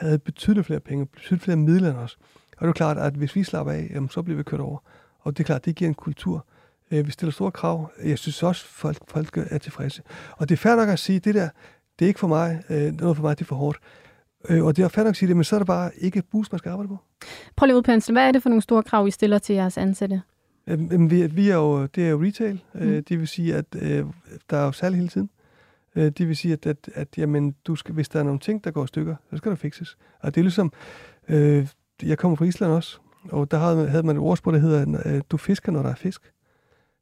havde betydeligt flere penge, betydeligt flere midler end os. Og det er klart, at hvis vi slapper af, jamen, så bliver vi kørt over. Og det er klart, det giver en kultur. Øh, vi stiller store krav. Jeg synes også, folk, folk er tilfredse. Og det er fair nok at sige, det der, det er ikke for mig, øh, noget for mig, det er for hårdt. Øh, og det er fair nok at sige det, men så er det bare ikke boost, man skal arbejde på. Prøv lige ud, Hvad er det for nogle store krav, I stiller til jeres ansatte? Jamen, vi, vi er jo, det er jo retail. Mm. Det vil sige, at der er jo salg hele tiden. Øh, det vil sige, at, at, at jamen, du skal, hvis der er nogle ting, der går i stykker, så skal der fikses. Og det er ligesom, øh, jeg kommer fra Island også, og der havde, havde man et ordsprog, der hedder, øh, du fisker, når der er fisk.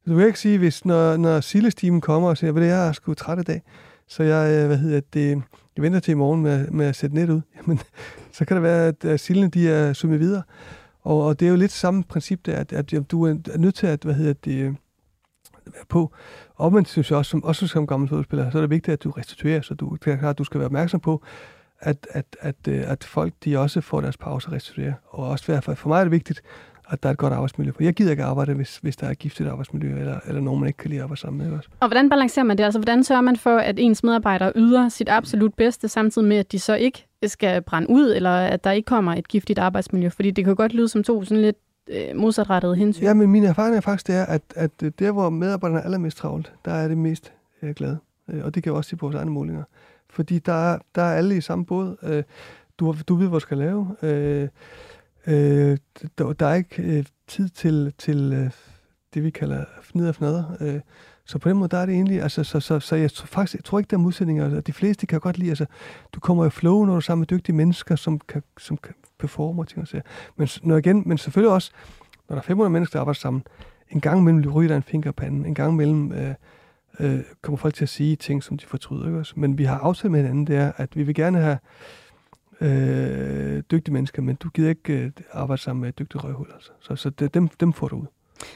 Du vil ikke sige, hvis når, når sildestimen kommer og siger, hvad det er, jeg er sgu træt i dag, så jeg, øh, hvad hedder det, jeg venter til i morgen med, med at sætte net ud. Jamen, så kan det være, at sildene de er summet videre. Og, og det er jo lidt samme princip der, at, at, at du er nødt til at, hvad hedder det, være på. Og man synes jeg også, som, også som gammel fodboldspiller, så er det vigtigt, at du restituerer, så du, du skal være opmærksom på, at, at, at, øh, at folk de også får deres pause og restituerer. Og også for, for mig er det vigtigt, at der er et godt arbejdsmiljø. For jeg gider ikke arbejde, hvis, hvis der er giftigt arbejdsmiljø, eller, eller nogen, man ikke kan lide at arbejde sammen med. Også. Og hvordan balancerer man det? Altså, hvordan sørger man for, at ens medarbejdere yder sit absolut bedste, samtidig med, at de så ikke skal brænde ud, eller at der ikke kommer et giftigt arbejdsmiljø? Fordi det kan godt lyde som to sådan lidt øh, modsatrettede hensyn. Ja, men min erfaring er faktisk, det er, at, at øh, der, hvor medarbejderne er allermest travlt, der er det mest øh, glade. Øh, og det kan jeg også sige på vores egne målinger. Fordi der er, der er alle i samme båd. Øh, du, du ved, hvad du skal lave. Øh, øh, der, der er ikke øh, tid til, til øh, det, vi kalder fnider og fnader. Øh, så på den måde, der er det egentlig, altså, så, så, så jeg, faktisk, jeg tror ikke, der er modsætninger. Altså, de fleste kan godt lide, altså, du kommer i flow, når du er sammen med dygtige mennesker, som kan, som kan performe og ting og sager. Men, når igen, men selvfølgelig også, når der er 500 mennesker, der arbejder sammen, en gang imellem ryger der en finger på panden, en gang imellem øh, øh, kommer folk til at sige ting, som de fortryder. Ikke også? Men vi har aftalt med hinanden, det er, at vi vil gerne have øh, dygtige mennesker, men du gider ikke øh, arbejde sammen med dygtige røvhuller. Altså. Så, så det, dem, dem får du ud.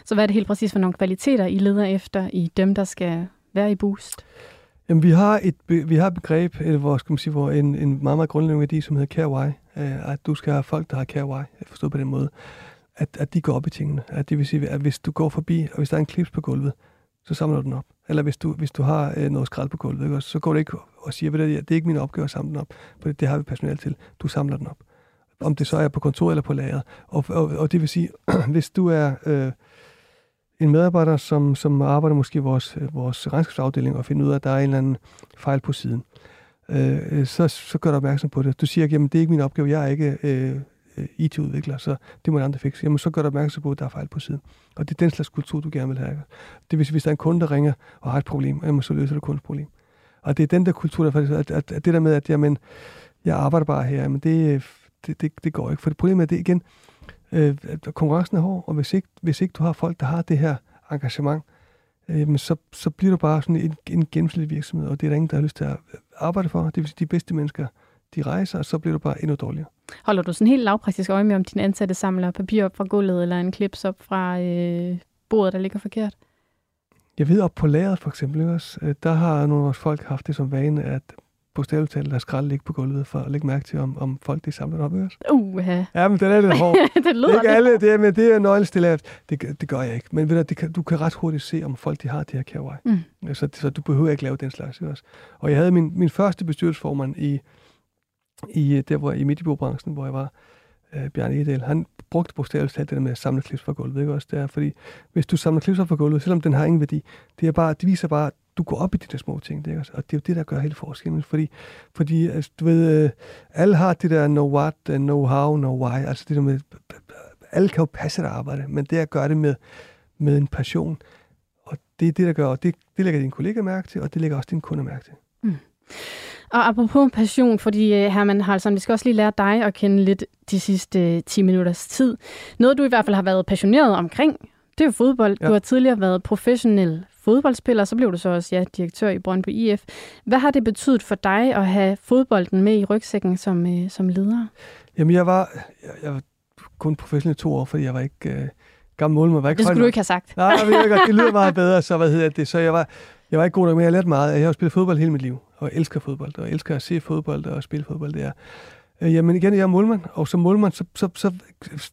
Så hvad er det helt præcis for nogle kvaliteter, I leder efter i dem, der skal være i Boost? Jamen, vi har et, vi har et begreb, eller hvor, skal man sige, hvor en, en meget, meget grundlæggende værdi, som hedder care why. Øh, at du skal have folk, der har care why, forstået på den måde. At, at de går op i tingene. At det vil sige, at hvis du går forbi, og hvis der er en klips på gulvet, så samler du den op. Eller hvis du, hvis du har øh, noget skrald på gulvet, ikke? så går du ikke og siger, at det er ikke min opgave at samle den op, for det har vi personale til. Du samler den op. Om det så er på kontor eller på lageret. Og, og, og det vil sige, hvis du er øh, en medarbejder, som, som arbejder måske i vores, vores regnskabsafdeling og finder ud af, at der er en eller anden fejl på siden, øh, så, så gør du opmærksom på det. Du siger, at jamen, det er ikke min opgave, jeg er ikke øh, IT-udvikler, så det må andre fikse. Jamen, så gør du opmærksom på, at der er fejl på siden. Og det er den slags kultur, du gerne vil have. Det vil sige, hvis der er en kunde, der ringer og har et problem, jamen, så løser du kundens problem. Og det er den der kultur, der faktisk, at, at, at det der med, at jamen, jeg arbejder bare her, men det, det, det, det går ikke. For det problemet er, det igen, øh, konkurrencen er hård, og hvis ikke, hvis ikke du har folk, der har det her engagement, øh, så, så bliver du bare sådan en, en gennemsnitlig virksomhed, og det er der ingen, der har lyst til at arbejde for. Det vil sige, de bedste mennesker, de rejser, og så bliver du bare endnu dårligere. Holder du sådan helt lavpraktisk øje med, om din ansatte samler papir op fra gulvet, eller en klips op fra øh, bordet, der ligger forkert? Jeg ved, op på lageret for eksempel, også, øh, der har nogle af vores folk haft det som vane, at på talt lader skrald ligge på gulvet, for at lægge mærke til, om, om folk de samler op. Også. Uh, ja, men det er lidt hårdt. det lyder ikke alle, det er, men det er nøglestille. Det, det gør jeg ikke. Men ved du, det kan, du kan ret hurtigt se, om folk de har det her kærvej. Mm. Så, så du behøver ikke lave den slags. Også. Og jeg havde min, min første bestyrelsesformand i, i der, hvor i midtibobranchen, hvor jeg var, øh, Bjarne Edel, han brugte bogstaveligt talt det der med at samle klips fra gulvet, ikke også? Det er, fordi hvis du samler klips fra gulvet, selvom den har ingen værdi, det, er bare, det viser bare, du går op i de der små ting, også? Og det er jo det, der gør hele forskellen, fordi, fordi altså, du ved, øh, alle har det der know what, uh, know how, know why, altså det der med, alle kan jo passe det arbejde, men det at gøre det med, med en passion, og det er det, der gør, og det, det lægger dine kollegaer mærke til, og det lægger også dine kunder mærke til. Mm. Og apropos passion, fordi uh, Herman Haraldsson, vi skal også lige lære dig at kende lidt de sidste uh, 10 minutters tid. Noget, du i hvert fald har været passioneret omkring, det er jo fodbold. Ja. Du har tidligere været professionel fodboldspiller, så blev du så også ja, direktør i Brøndby IF. Hvad har det betydet for dig at have fodbolden med i rygsækken som, uh, som leder? Jamen, jeg var, jeg, jeg var kun professionel to år, fordi jeg var ikke uh, gammel målmand. Det skulle du ikke have sagt. Nej, jeg ved godt, det lyder meget bedre, så hvad hedder det? Så jeg var, jeg var ikke god nok, men jeg har lært meget. Jeg har spillet fodbold hele mit liv, og jeg elsker fodbold, og jeg elsker at se fodbold og spille fodbold. Det er. Øh, jamen igen, jeg er målmand, og som målmand, så, så, så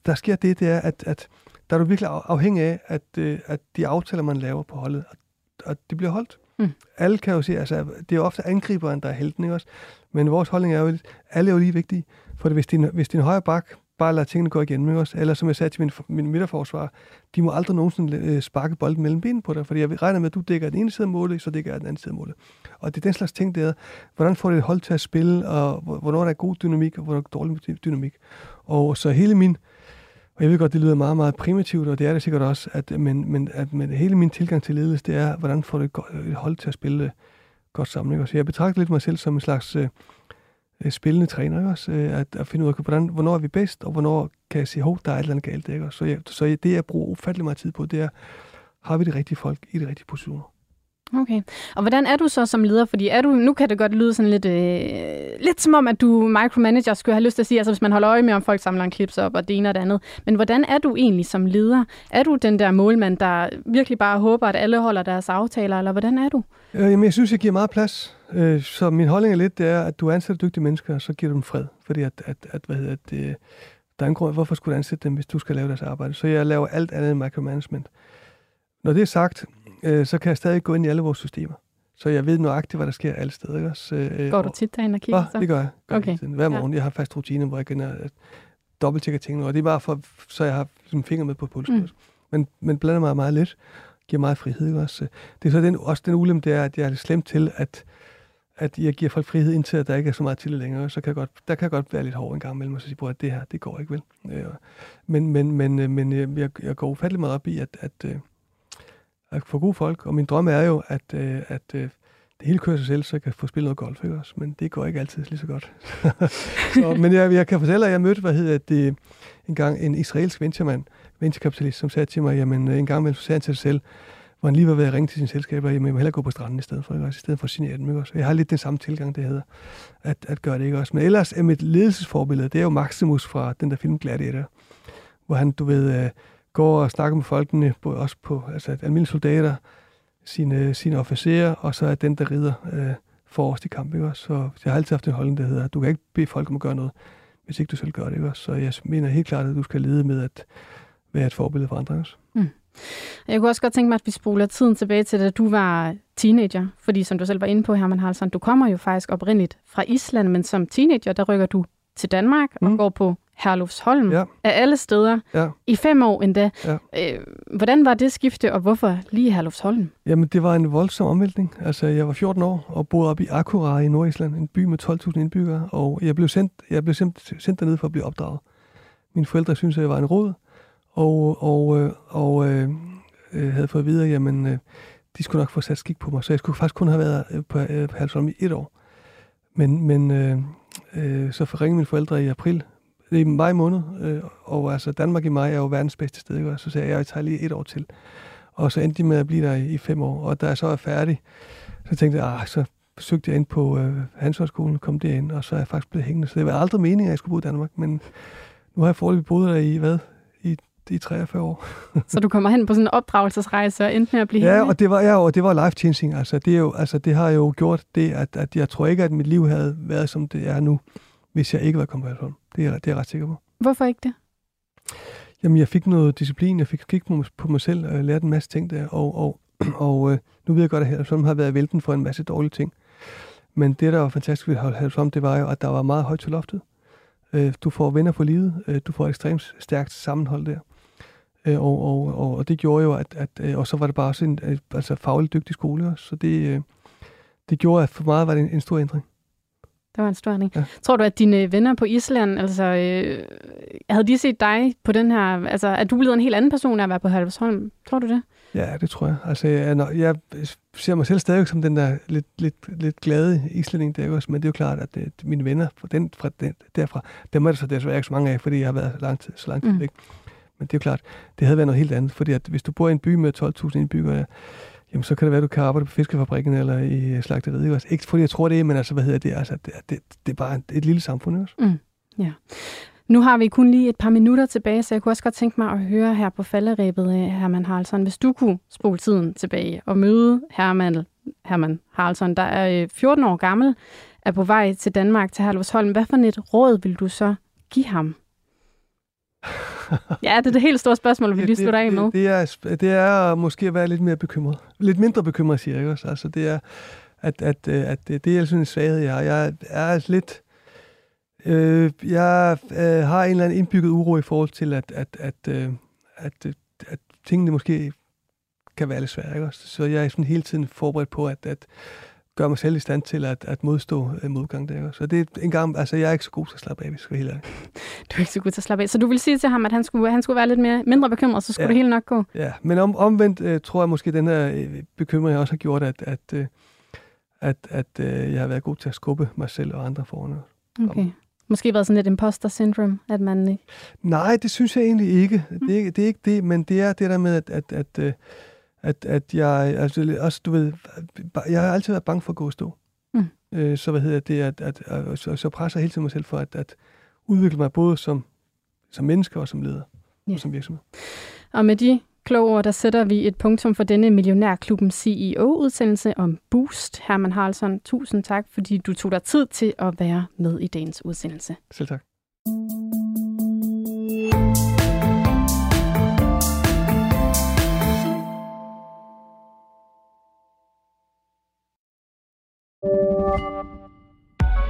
der sker det, det er, at, at der er du virkelig afhængig af, at, øh, at de aftaler, man laver på holdet, at, at de bliver holdt. Mm. Alle kan jo se, altså det er ofte angriberen, der er helten, ikke også? Men vores holdning er jo, at alle er jo lige vigtige. For hvis din, hvis din højre bak bare lader tingene gå igen, ikke også? Eller som jeg sagde til min, min midterforsvar, de må aldrig nogensinde øh, sparke bolden mellem benene på dig, fordi jeg regner med, at du dækker den ene side af målet, så dækker jeg den anden side af målet. Og det er den slags ting, der hvordan får det et hold til at spille, og hvornår der er god dynamik, og hvornår der er dårlig dynamik. Og så hele min, og jeg ved godt, det lyder meget, meget primitivt, og det er det sikkert også, at, men, men at men hele min tilgang til ledelse, det er, hvordan får du et hold til at spille øh, godt sammen. Ikke? Så jeg betragter lidt mig selv som en slags øh, øh, spillende træner, ikke? Også, øh, at, at finde ud af, hvordan, hvornår er vi bedst, og hvornår kan jeg sige, hov, der er et eller andet galt. Ikke? Så, jeg, så det, jeg bruger ufattelig meget tid på, det er, har vi de rigtige folk i de rigtige positioner? Okay. Og hvordan er du så som leder? Fordi er du, nu kan det godt lyde sådan lidt, øh, lidt som om, at du micromanager, skulle have lyst til at sige, altså hvis man holder øje med, om folk samler en klips op og det ene og det andet. Men hvordan er du egentlig som leder? Er du den der målmand, der virkelig bare håber, at alle holder deres aftaler, eller hvordan er du? Øh, jamen, jeg synes, jeg giver meget plads. Øh, så min holdning er lidt, det er, at du ansætter dygtige mennesker, og så giver du dem fred. Fordi at, at, at hvad hedder det, der er en grund, hvorfor skulle du ansætte dem, hvis du skal lave deres arbejde? Så jeg laver alt andet end micromanagement. Når det er sagt, øh, så kan jeg stadig gå ind i alle vores systemer. Så jeg ved nøjagtigt, hvad der sker alle steder. Ikke? Så, øh, Går du tit derhen og kigger? så? det gør jeg. Gør okay. Jeg Hver morgen. Ja. Jeg har fast rutine, hvor jeg kan dobbelttjekke tingene. Og det er bare for, så jeg har sådan, finger med på pulsen. Mm. Men, men blander mig meget lidt. Giver meget frihed. Ikke? Også, det er så den, også den ulempe, det er, at jeg er slemt til, at at jeg giver folk frihed indtil, at der ikke er så meget tillid længere, så kan jeg godt, der kan jeg godt være lidt hård en gang imellem, og så sige, at det her, det går ikke vel. Men, men, men, men jeg, jeg går ufattelig meget op i, at, at, for gode folk, og min drøm er jo, at, øh, at øh, det hele kører sig selv, så jeg kan få spillet noget golf, ikke også? Men det går ikke altid lige så godt. så, men jeg, jeg kan fortælle, at jeg mødte, hvad hedder det, en gang en israelsk venturemand, venturekapitalist, som sagde til mig, jamen øh, en gang imellem så sagde han til sig selv, hvor han lige var ved at ringe til sine selskaber, jamen jeg må hellere gå på stranden i stedet for, ikke også? I stedet for at signere dem, ikke også? Jeg har lidt den samme tilgang, det hedder, at, at gøre det, ikke også? Men ellers er mit ledelsesforbillede, det er jo Maximus fra den der film Gladiator, hvor han, du ved, øh, går og snakker med folkene, også på altså almindelige soldater, sine, sine officerer, og så er den, der rider øh, forrest i kamp. Ikke også? Så jeg har altid haft en holdning, der hedder, du kan ikke bede folk om at gøre noget, hvis ikke du selv gør det. Ikke også? Så jeg mener helt klart, at du skal lede med at være et forbillede for andre også. Mm. Jeg kunne også godt tænke mig, at vi spoler tiden tilbage til, da du var teenager. Fordi som du selv var inde på, Herman Haraldsson, du kommer jo faktisk oprindeligt fra Island, men som teenager, der rykker du til Danmark mm. og går på Herlufsholm ja. af alle steder ja. i fem år endda. Ja. Øh, hvordan var det skifte, og hvorfor lige Herlufsholm? Jamen, det var en voldsom omvæltning. Altså, jeg var 14 år og boede op i Akura i Nordisland, en by med 12.000 indbyggere, og jeg blev sendt, jeg blev sendt, sendt derned for at blive opdraget. Mine forældre syntes, at jeg var en rod, og, og, øh, og øh, øh, havde fået videre, jamen, øh, de skulle nok få sat skik på mig, så jeg skulle faktisk kun have været øh, på, øh, på Herlufsholm i et år. Men, men øh, øh, så ringede mine forældre i april det er i maj måned, øh, og altså Danmark i maj er jo verdens bedste sted, ikke? så sagde jeg, at jeg tager lige et år til. Og så endte de med at blive der i, i fem år, og da jeg så er færdig, så tænkte jeg, ah, så søgte jeg ind på øh, Hanshøjskolen, kom derind, og så er jeg faktisk blevet hængende. Så det var aldrig meningen, at jeg skulle bo i Danmark, men nu har jeg foreløbig boet der i, hvad, i, i 43 år. så du kommer hen på sådan en opdragelsesrejse og endte med at blive Ja, hængende? og det var, ja, og det var life changing. Altså, det, er jo, altså, det har jo gjort det, at, at jeg tror ikke, at mit liv havde været, som det er nu hvis jeg ikke var kommet på Det er, det er jeg ret sikker på. Hvorfor ikke det? Jamen, jeg fik noget disciplin, jeg fik kigge på, på mig selv, og jeg lærte en masse ting der, og, og, og øh, nu ved jeg godt, at Halvsholm har været vælten for en masse dårlige ting. Men det, der var fantastisk ved Halvsholm, det var jo, at der var meget højt til loftet. Øh, du får venner på livet, øh, du får et ekstremt stærkt sammenhold der. Øh, og, og, og, og det gjorde jo, at, at øh, og så var det bare også en altså fagligt dygtig skole også. Så det, øh, det gjorde, at for meget var det en, en stor ændring. Det var en stor ændring. Ja. Tror du, at dine venner på Island, altså, øh, havde de set dig på den her, altså, er du blevet en helt anden person af at være på Halvsholm? Tror du det? Ja, det tror jeg. Altså, jeg, når, jeg ser mig selv stadig som den der lidt, lidt, lidt glade islænding der også, men det er jo klart, at det, mine venner fra, den, fra den, derfra, dem er der så desværre ikke så mange af, fordi jeg har været så lang tid, så lang tid mm. væk. Men det er jo klart, det havde været noget helt andet, fordi at hvis du bor i en by med 12.000 indbyggere, jamen så kan det være, at du kan arbejde på fiskefabrikken eller i slagteriet. Ikke? Ikke fordi jeg tror det, men altså, hvad hedder det? Altså, det, det, det er bare et, lille samfund også. Mm, ja. Nu har vi kun lige et par minutter tilbage, så jeg kunne også godt tænke mig at høre her på falderæbet, Herman Haraldsson, hvis du kunne spole tiden tilbage og møde Herman, Herman Haraldsson, der er 14 øh, år gammel, er på vej til Danmark, til Herlufsholm. Hvad for et råd vil du så give ham? ja, det er det helt store spørgsmål, vi lige slutter af med. Det, det, er, det er måske at være lidt mere bekymret. Lidt mindre bekymret, siger jeg også. Altså, det er, at, at, øh, at det, det er sådan en svaghed, jeg har. Jeg er altså lidt... Øh, jeg øh, har en eller anden indbygget uro i forhold til, at, at, at, øh, at, at, at tingene måske kan være lidt svære. Ikke? Så jeg er sådan hele tiden forberedt på, at, at gøre mig selv i stand til at, at modstå øh, modgang der. Så det er en gang, altså jeg er ikke så god til at slappe af, hvis jeg helt. Du er ikke så god til at slappe af. Så du vil sige til ham, at han skulle, han skulle være lidt mere, mindre bekymret, så skulle ja. det hele nok gå? Ja, men om, omvendt øh, tror jeg måske, at den her øh, bekymring også har gjort, at, at, øh, at, at øh, jeg har været god til at skubbe mig selv og andre foran. Okay. Måske været sådan lidt imposter syndrome, at man ikke... Nej, det synes jeg egentlig ikke. Mm. Det, er, det er ikke det, men det er det der med, at, at, at, øh, at, at jeg, altså også, du ved, jeg har altid været bange for at gå og stå. Mm. Øh, så hvad hedder det, at, at, at så, så presser jeg hele tiden mig selv for at, at udvikle mig både som, som menneske og som leder yeah. og som virksomhed. Og med de kloge ord, der sætter vi et punktum for denne Millionærklubben CEO-udsendelse om Boost. Herman Haraldsson, tusind tak, fordi du tog dig tid til at være med i dagens udsendelse. Selv tak.